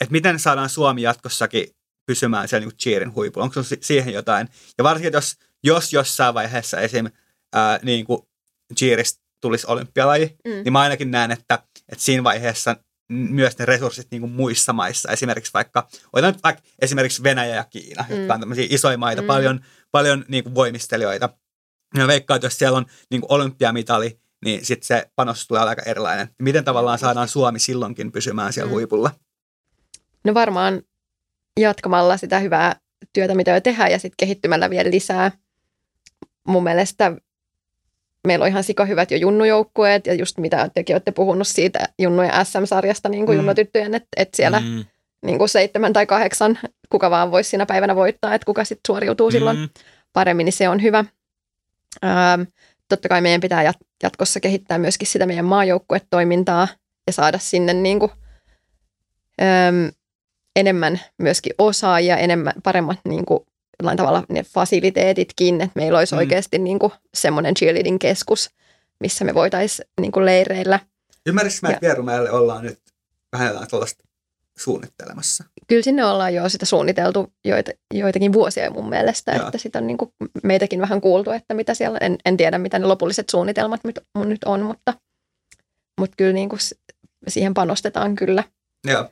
Speaker 3: että miten saadaan Suomi jatkossakin pysymään siellä niin cheerin huipulla. Onko siihen jotain? Ja varsinkin, jos, jos jossain vaiheessa esim ää, niin kuin cheeristä tulisi olympialaji, mm. niin mä ainakin näen, että, että siinä vaiheessa myös ne resurssit niin kuin muissa maissa, esimerkiksi vaikka, otetaan vaikka esimeriksi Venäjä ja Kiina, mm. jotka on tämmöisiä isoja maita, mm. paljon, paljon niin kuin voimistelijoita. Ja veikkaan, että jos siellä on niin kuin olympiamitali, niin sitten se panos tulee aika erilainen. Miten tavallaan saadaan Suomi silloinkin pysymään siellä mm. huipulla?
Speaker 2: No varmaan jatkamalla sitä hyvää työtä, mitä jo tehdään, ja sitten kehittymällä vielä lisää mun mielestä meillä on ihan hyvät jo junnujoukkueet ja just mitä tekin olette puhunut siitä junnujen SM-sarjasta niin kuin mm. junnutyttöjen, että, että siellä mm. niin kuin seitsemän tai kahdeksan, kuka vaan voisi siinä päivänä voittaa, että kuka sitten suoriutuu mm. silloin paremmin, niin se on hyvä. Ähm, totta kai meidän pitää jatkossa kehittää myöskin sitä meidän maajoukkuetoimintaa ja saada sinne niin kuin, ähm, enemmän myöskin osaajia, enemmän, paremmat niin kuin jollain tavalla ne fasiliteetitkin, että meillä olisi mm. oikeasti niin kuin semmoinen cheerleading-keskus, missä me voitaisiin niin kuin leireillä.
Speaker 3: Ymmärrätkö mä, että Vierumäelle ollaan nyt vähän tuollaista suunnittelemassa?
Speaker 2: Kyllä sinne ollaan jo sitä suunniteltu joita, joitakin vuosia mun mielestä, Joo. että sitä on niin kuin meitäkin vähän kuultu, että mitä siellä, en, en tiedä mitä ne lopulliset suunnitelmat nyt, nyt on, mutta, mutta kyllä niin kuin siihen panostetaan kyllä.
Speaker 3: Joo.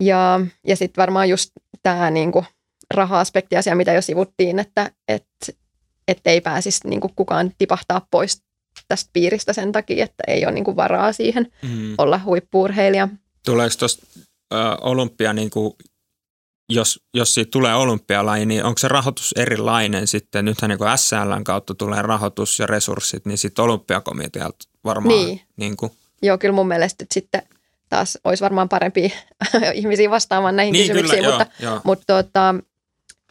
Speaker 2: Ja, ja sitten varmaan just tämä niin kuin raha-aspekti asia, mitä jo sivuttiin, että et, et ei pääsisi niin kuin kukaan tipahtaa pois tästä piiristä sen takia, että ei ole niin kuin varaa siihen mm. olla huippuurheilija.
Speaker 1: Tuleeko tuosta olympia, niin kuin, jos, jos siitä tulee olympialaji, niin onko se rahoitus erilainen sitten? Nythän niin kuin SLn kautta tulee rahoitus ja resurssit, niin sitten olympiakomitealta varmaan.
Speaker 2: Niin.
Speaker 1: Niin kuin.
Speaker 2: Joo, kyllä mun mielestä sitten taas olisi varmaan parempi ihmisiä vastaamaan näihin
Speaker 1: niin,
Speaker 2: kysymyksiin,
Speaker 1: kyllä,
Speaker 2: mutta,
Speaker 1: joo, joo.
Speaker 2: mutta tota,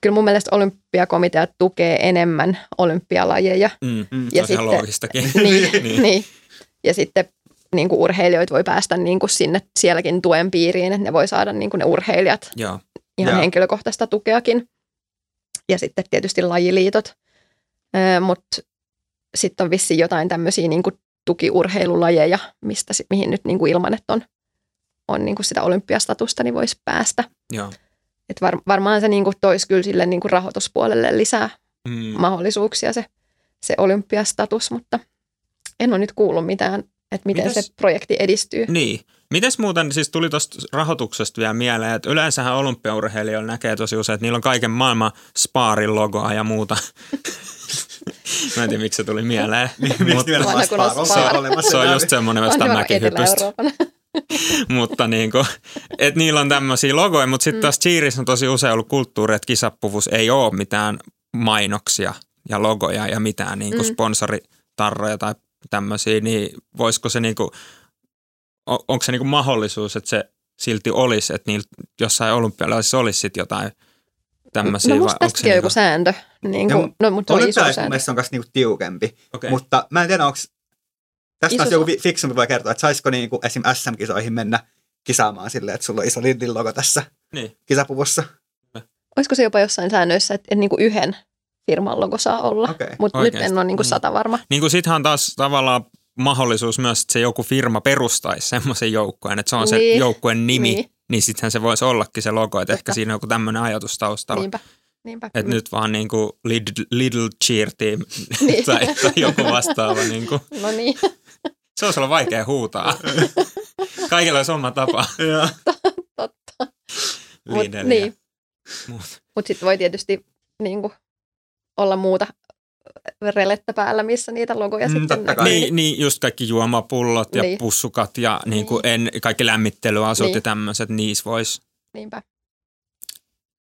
Speaker 2: kyllä mun mielestä olympiakomitea tukee enemmän olympialajeja.
Speaker 1: Mm, mm,
Speaker 2: Ja
Speaker 1: se on ihan
Speaker 2: sitten-
Speaker 1: loogistakin.
Speaker 2: niin,
Speaker 1: Niin.
Speaker 2: niin. Ja sitten niin kuin urheilijoita voi päästä niin kuin sinne sielläkin tuen piiriin, että ne voi saada niin kuin ne urheilijat
Speaker 1: Joo.
Speaker 2: ihan
Speaker 3: Joo.
Speaker 2: henkilökohtaista tukeakin. Ja sitten tietysti lajiliitot. Mutta sitten on vissiin jotain tämmöisiä niin kuin tukiurheilulajeja, mistä, mihin nyt niin kuin ilman, että on, on niin kuin sitä olympiastatusta, niin voisi päästä.
Speaker 1: Joo.
Speaker 2: Et var, varmaan se niin kuin toisi kyllä sille niin kuin rahoituspuolelle lisää
Speaker 1: Mm.
Speaker 2: mahdollisuuksia se, se olympiastatus, mutta en ole nyt kuullut mitään, että miten
Speaker 1: Mites-
Speaker 2: se projekti edistyy.
Speaker 1: Niin. Mites muuten, siis tuli tuosta rahoituksesta vielä mieleen, että yleensähän olympiaurheilijoilla näkee tosi usein, että niillä on kaiken maailman spaarin logoa ja muuta. Mä en tiedä, miksi se tuli mieleen.
Speaker 3: Miksi
Speaker 1: Mutta
Speaker 3: nimenomaan Spar on
Speaker 2: Spar.
Speaker 3: olemassa?
Speaker 1: se on just semmoinen
Speaker 2: On hyvä
Speaker 1: mäkihypystä.
Speaker 2: Etelä-Euroopan.
Speaker 1: mutta niin kuin, että niillä on tämmöisiä logoja, mutta sitten
Speaker 2: Mm.
Speaker 1: taas cheerissä on tosi usein ollut kulttuuri, että kisapuvus ei ole mitään mainoksia ja logoja ja mitään niin kuin
Speaker 2: Mm.
Speaker 1: sponsoritarroja tai tämmöisiä, niin voisiko se niin kuin, on, onko se niin kuin mahdollisuus, että se silti olisi, että niillä jossain olympialaisissa olisi sitten jotain tämmöisiä?
Speaker 2: No
Speaker 1: vai
Speaker 2: musta
Speaker 1: onko se
Speaker 2: tästäkin on joku sääntö. Niin kuin, no, mutta se on iso sääntö.
Speaker 3: on myös niinku tiukempi.
Speaker 1: Okei.
Speaker 3: Mutta mä en tiedä, onko tästä taas joku fiksumpi voi kertoa, että saisiko niinku esim. SM-kisoihin mennä kisaamaan silleen, että sulla on iso Lidlin logo tässä
Speaker 1: Niin.
Speaker 3: kisapuvussa.
Speaker 2: Olisiko se jopa jossain säännöissä, että, että niin kuin yhden firman logo saa olla,
Speaker 3: Okei.
Speaker 2: mutta nyt en ole niin kuin
Speaker 1: Mm.
Speaker 2: sata varma.
Speaker 1: Niin kuin sittenhän on taas tavallaan mahdollisuus myös, että se joku firma perustaisi semmoisen joukkueen, että se on se
Speaker 2: Niin.
Speaker 1: joukkueen nimi, niin,
Speaker 2: Niin.
Speaker 1: niin sittenhän se voisi ollakin se logo, että ehkä siinä on joku tämmöinen ajatus taustalla.
Speaker 2: Niinpä. Niinpä.
Speaker 1: Että nyt vaan niin kuin Little, little Cheer Team
Speaker 2: Niin.
Speaker 1: tai, tai joku vastaava. Niin kuin.
Speaker 2: No niin,
Speaker 1: Se olisi olla vaikea huutaa. Kaikilla olisi oma tapa.
Speaker 2: Totta. Mut, niin. Mutta sitten voi tietysti niin kuin, olla muuta relettä päällä, missä niitä logoja
Speaker 3: Mm,
Speaker 2: sitten näkyy.
Speaker 1: Niin, niin, just kaikki juomapullot ja
Speaker 2: Niin.
Speaker 1: pussukat ja niin kuin en, kaikki lämmittelyasut
Speaker 2: Niin.
Speaker 1: ja tämmöiset, niissä voisi
Speaker 2: Niinpä.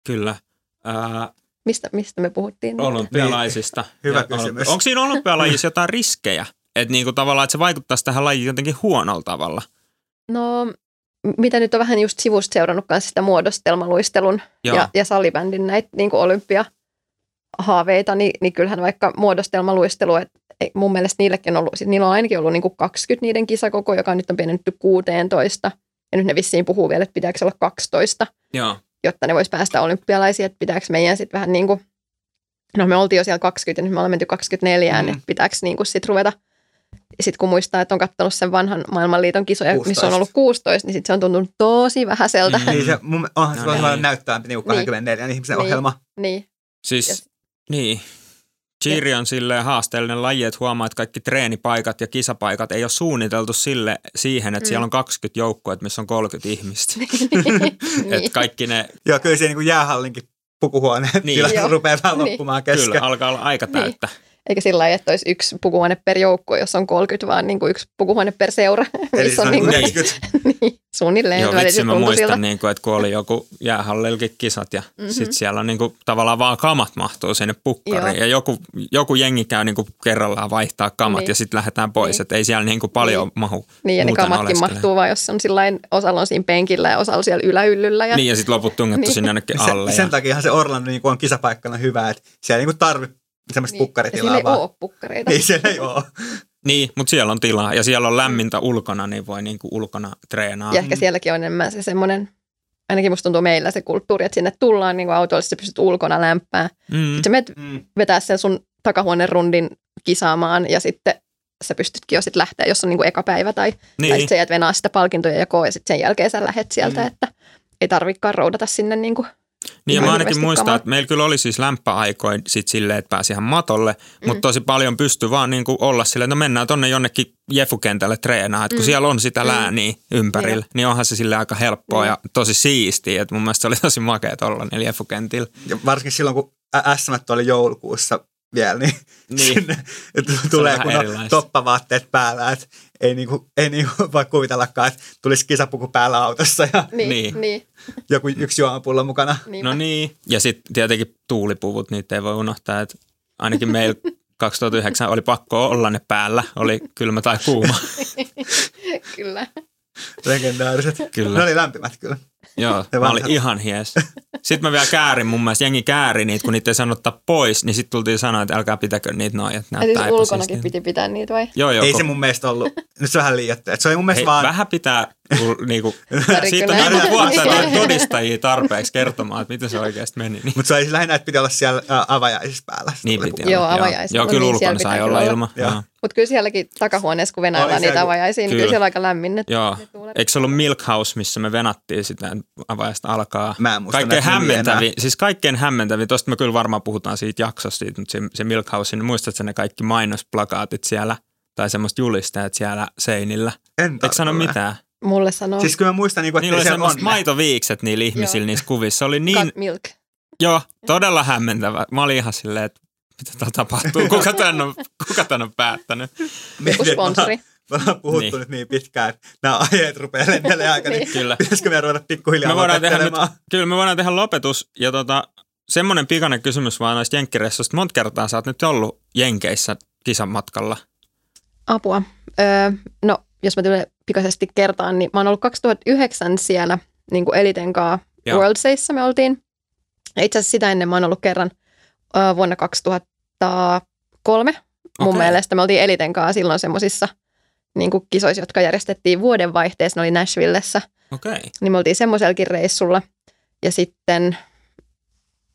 Speaker 1: kyllä. Ää,
Speaker 2: Mistä, mistä me puhuttiin?
Speaker 1: olympialaisista.
Speaker 3: Hyvä
Speaker 1: Ja
Speaker 3: kysymys.
Speaker 1: Onko siinä olympialajissa jotain riskejä? Että niinku tavallaan, että se vaikuttaisi tähän lajiin jotenkin huonolla tavalla.
Speaker 2: No, mitä nyt on vähän just sivusta seurannut kanssa sitä muodostelmaluistelun
Speaker 1: Joo.
Speaker 2: ja, ja salibändin näitä niin olympiahaaveita, niin, niin kyllähän vaikka muodostelmaluistelu, et, ei- mun mielestä niillekin on ollut, siis niillä on ainakin ollut niin kuin 20 niiden kisakoko, joka nyt on pienennetty 16, ja nyt ne vissiin puhuu vielä, että pitääkö olla 12,
Speaker 1: Joo.
Speaker 2: jotta ne vois päästä olympialaisiin, että pitääkö meidän sitten vähän niin kuin, no me oltiin jo siellä 20 ja nyt me ollaan menty 24,
Speaker 3: Mm.
Speaker 2: että pitääkö niin kuin sit ruveta, sitten kun muistaa, että on katsonut sen vanhan maailmanliiton kisoja, 16. missä on
Speaker 3: 16.
Speaker 2: ollut 16, niin sitten se on tuntunut tosi vähäiseltä.
Speaker 1: Mm.
Speaker 3: Niin se, mun, onhan se
Speaker 1: No
Speaker 3: no,
Speaker 1: niin.
Speaker 3: näyttää niin 24 niin. ihmisen
Speaker 2: Niin.
Speaker 3: ohjelma.
Speaker 2: niin,
Speaker 1: Siis,
Speaker 2: Yes.
Speaker 1: niin. Cheeri on silleen haasteellinen laji, että huomaa, että kaikki treenipaikat ja kisapaikat ei ole suunniteltu sille, siihen, että
Speaker 2: Mm.
Speaker 1: siellä on 20 joukkoa, missä on 30 ihmistä.
Speaker 2: niin.
Speaker 1: Että kaikki ne,
Speaker 3: Joo, kyllä se niin jäällinkin pukuhuoneen
Speaker 1: Niin.
Speaker 3: niin.
Speaker 2: Joo.
Speaker 3: rupeaa vähän
Speaker 2: Niin.
Speaker 3: loppumaan kesken.
Speaker 1: kyllä, alkaa olla aika
Speaker 2: Niin. Eikä sillä lailla, että olisi yksi pukuhuone per joukko, jos on 30, vaan niin kuin yksi pukuhuone per seura,
Speaker 3: Eli
Speaker 2: missä
Speaker 3: se
Speaker 2: on niin kuin,
Speaker 3: 90.
Speaker 2: niin, suunnilleen.
Speaker 1: Joo, vitsi, mä
Speaker 2: tuntui siltä.
Speaker 1: muistan, niin kuin, että kun oli joku jäähallilkin kisat ja mm-hmm.
Speaker 2: Mhm.
Speaker 1: sitten siellä on niin kuin, tavallaan vaan kamat mahtuu sinne pukkariin.
Speaker 2: Joo.
Speaker 1: Ja joku, joku jengi käy niin kuin, kerrallaan vaihtaa kamat
Speaker 2: Niin.
Speaker 1: ja sitten lähdetään pois.
Speaker 2: Niin.
Speaker 1: Että ei siellä niin kuin, paljon
Speaker 2: Niin.
Speaker 1: mahu
Speaker 2: Niin, ja ne kamatkin
Speaker 1: oleskele.
Speaker 2: mahtuu vaan, jos on sillain, osalla on siinä penkillä ja osalla siellä yläyllyllä. Ja,
Speaker 1: Niin ja sitten loput tungettu
Speaker 2: Niin.
Speaker 1: sinne jonnekin alle.
Speaker 3: Se, sen
Speaker 1: ja,
Speaker 3: takiahan se Orlando niin on kisapaikkana hyvä, että siellä ei niin tarvi semmoista
Speaker 2: niin. Ja
Speaker 3: pukkaritilaa
Speaker 2: siellä ei
Speaker 3: vaan.
Speaker 2: ole pukkareita.
Speaker 3: Niin, siellä ei ole.
Speaker 1: niin, mutta siellä on tilaa ja siellä on lämmintä ulkona, niin voi niin kuin, ulkona treenaa.
Speaker 2: Ja ehkä sielläkin on enemmän se semmoinen ainakin musta tuntuu meillä se kulttuuri, että sinne tullaan niin autolla, sä pystyt ulkona lämpää. Mm. Sitten sä menet mm. vetää sen sun takahuoneen rundin kisaamaan ja sitten sä pystytkin jo sitten lähteä, jos on niin kuin eka päivä tai, niin. tai sitten sä jäät venaa sitä palkintoja jakoa ja sitten sen jälkeen sä lähet sieltä, mm. että ei tarvikaan roudata sinne niin kuin
Speaker 1: niin ja mä ainakin muistan, että meillä kyllä oli siis lämpöaikoin sit silleen, että pääsi ihan matolle, mm. mutta tosi paljon pystyi vaan niin kuin olla silleen, että no mennään tonne jonnekin Jefukentälle treenaa, että kun mm. siellä on sitä mm. lääniä ympärillä, niin onhan se sille aika helppoa mm. ja tosi siistiä, että mun mielestä se oli tosi makea olla niillä Jefukentillä.
Speaker 3: Ja varsinkin silloin, kun SM oli joulukuussa vielä, niin, niin. sinne että tulee kun on toppavaatteet päällä, että ei, niinku, ei niinku voi kuvitellakaan, että tulisi kisapuku päällä autossa ja
Speaker 2: niin, niin. niin.
Speaker 3: joku yksi juomapullo mukana.
Speaker 1: Niinpä. No niin, ja sitten tietenkin tuulipuvut, niitä ei voi unohtaa, että ainakin meillä 2009 oli pakko olla ne päällä, oli kylmä tai kuuma.
Speaker 2: kyllä.
Speaker 3: Legendaariset. Kyllä. Ne oli lämpimät kyllä.
Speaker 1: Joo, mä olin ihan hies. Sitten mä vielä käärin, mun mielestä jengi kääri niitä, kun niitä ei saanut ottaa pois, niin sitten tultiin sanoa, että älkää pitäkö niitä noin, että
Speaker 2: Eli ulkonakin piti pitää niitä vai?
Speaker 1: Joo, joo.
Speaker 3: Ei se mun mielestä ollut, nyt se vähän liiottaa. Se oli mun mielestä Hei, vaan...
Speaker 1: Vähän pitää, niinku, siitä on niin vuotta todistajia tarpeeksi kertomaan, että miten se oikeasti meni. Niin.
Speaker 3: Mutta se oli lähinnä, että piti olla siellä avajaisissa päällä.
Speaker 1: Niin piti
Speaker 2: Joo, avajaisissa.
Speaker 1: Joo, kyllä niin, ulkona sai olla ilma.
Speaker 2: Mutta kyllä sielläkin takahuoneessa, kun venaillaan niitä avajaisia, niin kyllä siellä aika lämmin.
Speaker 1: Joo. Eikö se ollut Milk House, missä me venattiin sitä avajaista alkaa?
Speaker 3: Mä en muista
Speaker 1: kaikkein hämmentävi, siis kaikkein hämmentävi, tosta me kyllä varmaan puhutaan siitä jaksosta, mutta se, se Milk House, niin muistatko ne kaikki mainosplakaatit siellä tai semmoista julistajat siellä seinillä?
Speaker 3: En
Speaker 1: Eikö sano mitään?
Speaker 2: Mulle sanoo.
Speaker 3: Siis kyllä mä muistan, niin kuin, että
Speaker 1: Niillä oli semmoista maitoviikset niillä ihmisillä niissä kuvissa. oli niin...
Speaker 2: Cut milk.
Speaker 1: Joo, todella hämmentävä. Mä olin ihan silleen, että mitä tää tapahtuu? Kuka tän on, kuka tän on päättänyt?
Speaker 2: Joku sponsori.
Speaker 3: Me ollaan puhuttu niin. nyt niin pitkään, että nämä aiheet rupeaa lentelemään aika, niin kyllä. pitäisikö me ruveta pikkuhiljaa
Speaker 1: me voidaan tehdä nyt, Kyllä, me voidaan tehdä lopetus. Ja tota, semmoinen pikainen kysymys vaan noista jenkkireissuista. Monta kertaa sä oot nyt ollut Jenkeissä kisan matkalla?
Speaker 2: Apua. Öö, no, jos mä tulen pikaisesti kertaan, niin mä oon ollut 2009 siellä niin kuin Eliten kanssa Worldseissa me oltiin. Itse asiassa sitä ennen mä oon ollut kerran ö, vuonna 2003. Mun okay. mielestä me oltiin Eliten kanssa silloin semmoisissa niin kisoissa, jotka järjestettiin vuodenvaihteessa, ne oli Nashvillessä.
Speaker 1: Okay.
Speaker 2: Niin me oltiin semmoisellakin reissulla. Ja sitten,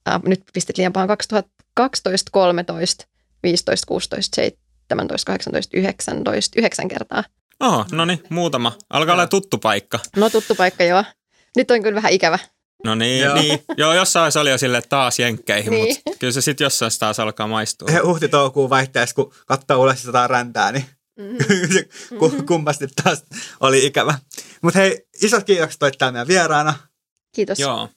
Speaker 2: äh, nyt pistit liian pahan, 2012, 13, 15, 16, 17, 18, 19, 9 kertaa.
Speaker 1: Oho, no niin, muutama. Alkaa olla tuttu paikka.
Speaker 2: No tuttu paikka, joo. Nyt on kyllä vähän ikävä.
Speaker 1: No niin, joo. niin. Joo, jossain se oli jo sille taas jenkkeihin, niin. mutta kyllä se sitten jossain taas alkaa maistua.
Speaker 3: Uhti-toukokuun vaihteessa, kun katsoo ulos sitä räntää, niin mm-hmm. se kummasti taas oli ikävä. Mutta hei, isot kiitokset täällä meidän vieraana.
Speaker 2: Kiitos.
Speaker 1: Joo.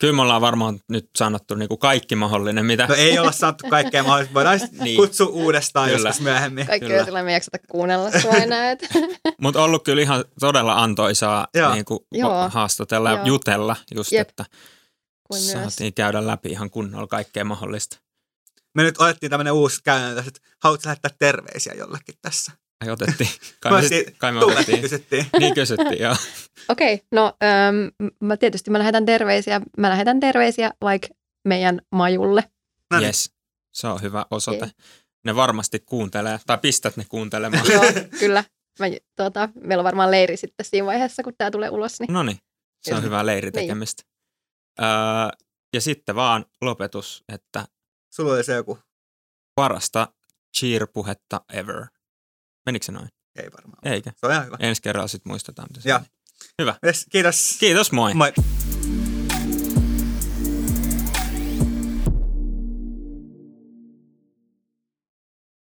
Speaker 1: Kyllä me ollaan varmaan nyt sanottu niin kuin kaikki mahdollinen, mitä...
Speaker 3: No ei olla sanottu kaikkea mahdollista. Voidaan niin. kutsua uudestaan kyllä. joskus myöhemmin.
Speaker 2: Kaikki kyllä. sillä me jaksata kuunnella sua enää.
Speaker 1: Mutta ollut kyllä ihan todella antoisaa niin kuin haastatella ja jutella just, Jep. että Kuin saatiin myös. käydä läpi ihan kunnolla kaikkea mahdollista.
Speaker 3: Me nyt otettiin tämmöinen uusi käytäntö, että haluatko lähettää terveisiä jollekin tässä?
Speaker 1: Ai otettiin. Kai me, sit, kai me otettiin.
Speaker 3: kysyttiin.
Speaker 1: Niin kysyttiin, joo.
Speaker 2: Okei, okay, no ähm, mä tietysti mä lähetän terveisiä. Mä lähetän terveisiä vaikka meidän majulle.
Speaker 1: No Yes, se on hyvä osoite. Okay. Ne varmasti kuuntelee, tai pistät ne kuuntelemaan.
Speaker 2: joo, kyllä. Mä, tuota, meillä on varmaan leiri sitten siinä vaiheessa, kun tämä tulee ulos. Niin...
Speaker 1: No niin, se on hyvä leiritekemistä. Niin. Öö, ja sitten vaan lopetus, että...
Speaker 3: Sulla oli se joku.
Speaker 1: Parasta cheer-puhetta ever. Menikö se noin?
Speaker 3: Ei varmaan.
Speaker 1: Eikä.
Speaker 3: Se on ihan hyvä.
Speaker 1: Ensi kerralla sitten muistetaan, mitä se
Speaker 3: Hyvä.
Speaker 1: Yes,
Speaker 3: kiitos.
Speaker 1: Kiitos, moi.
Speaker 3: Moi.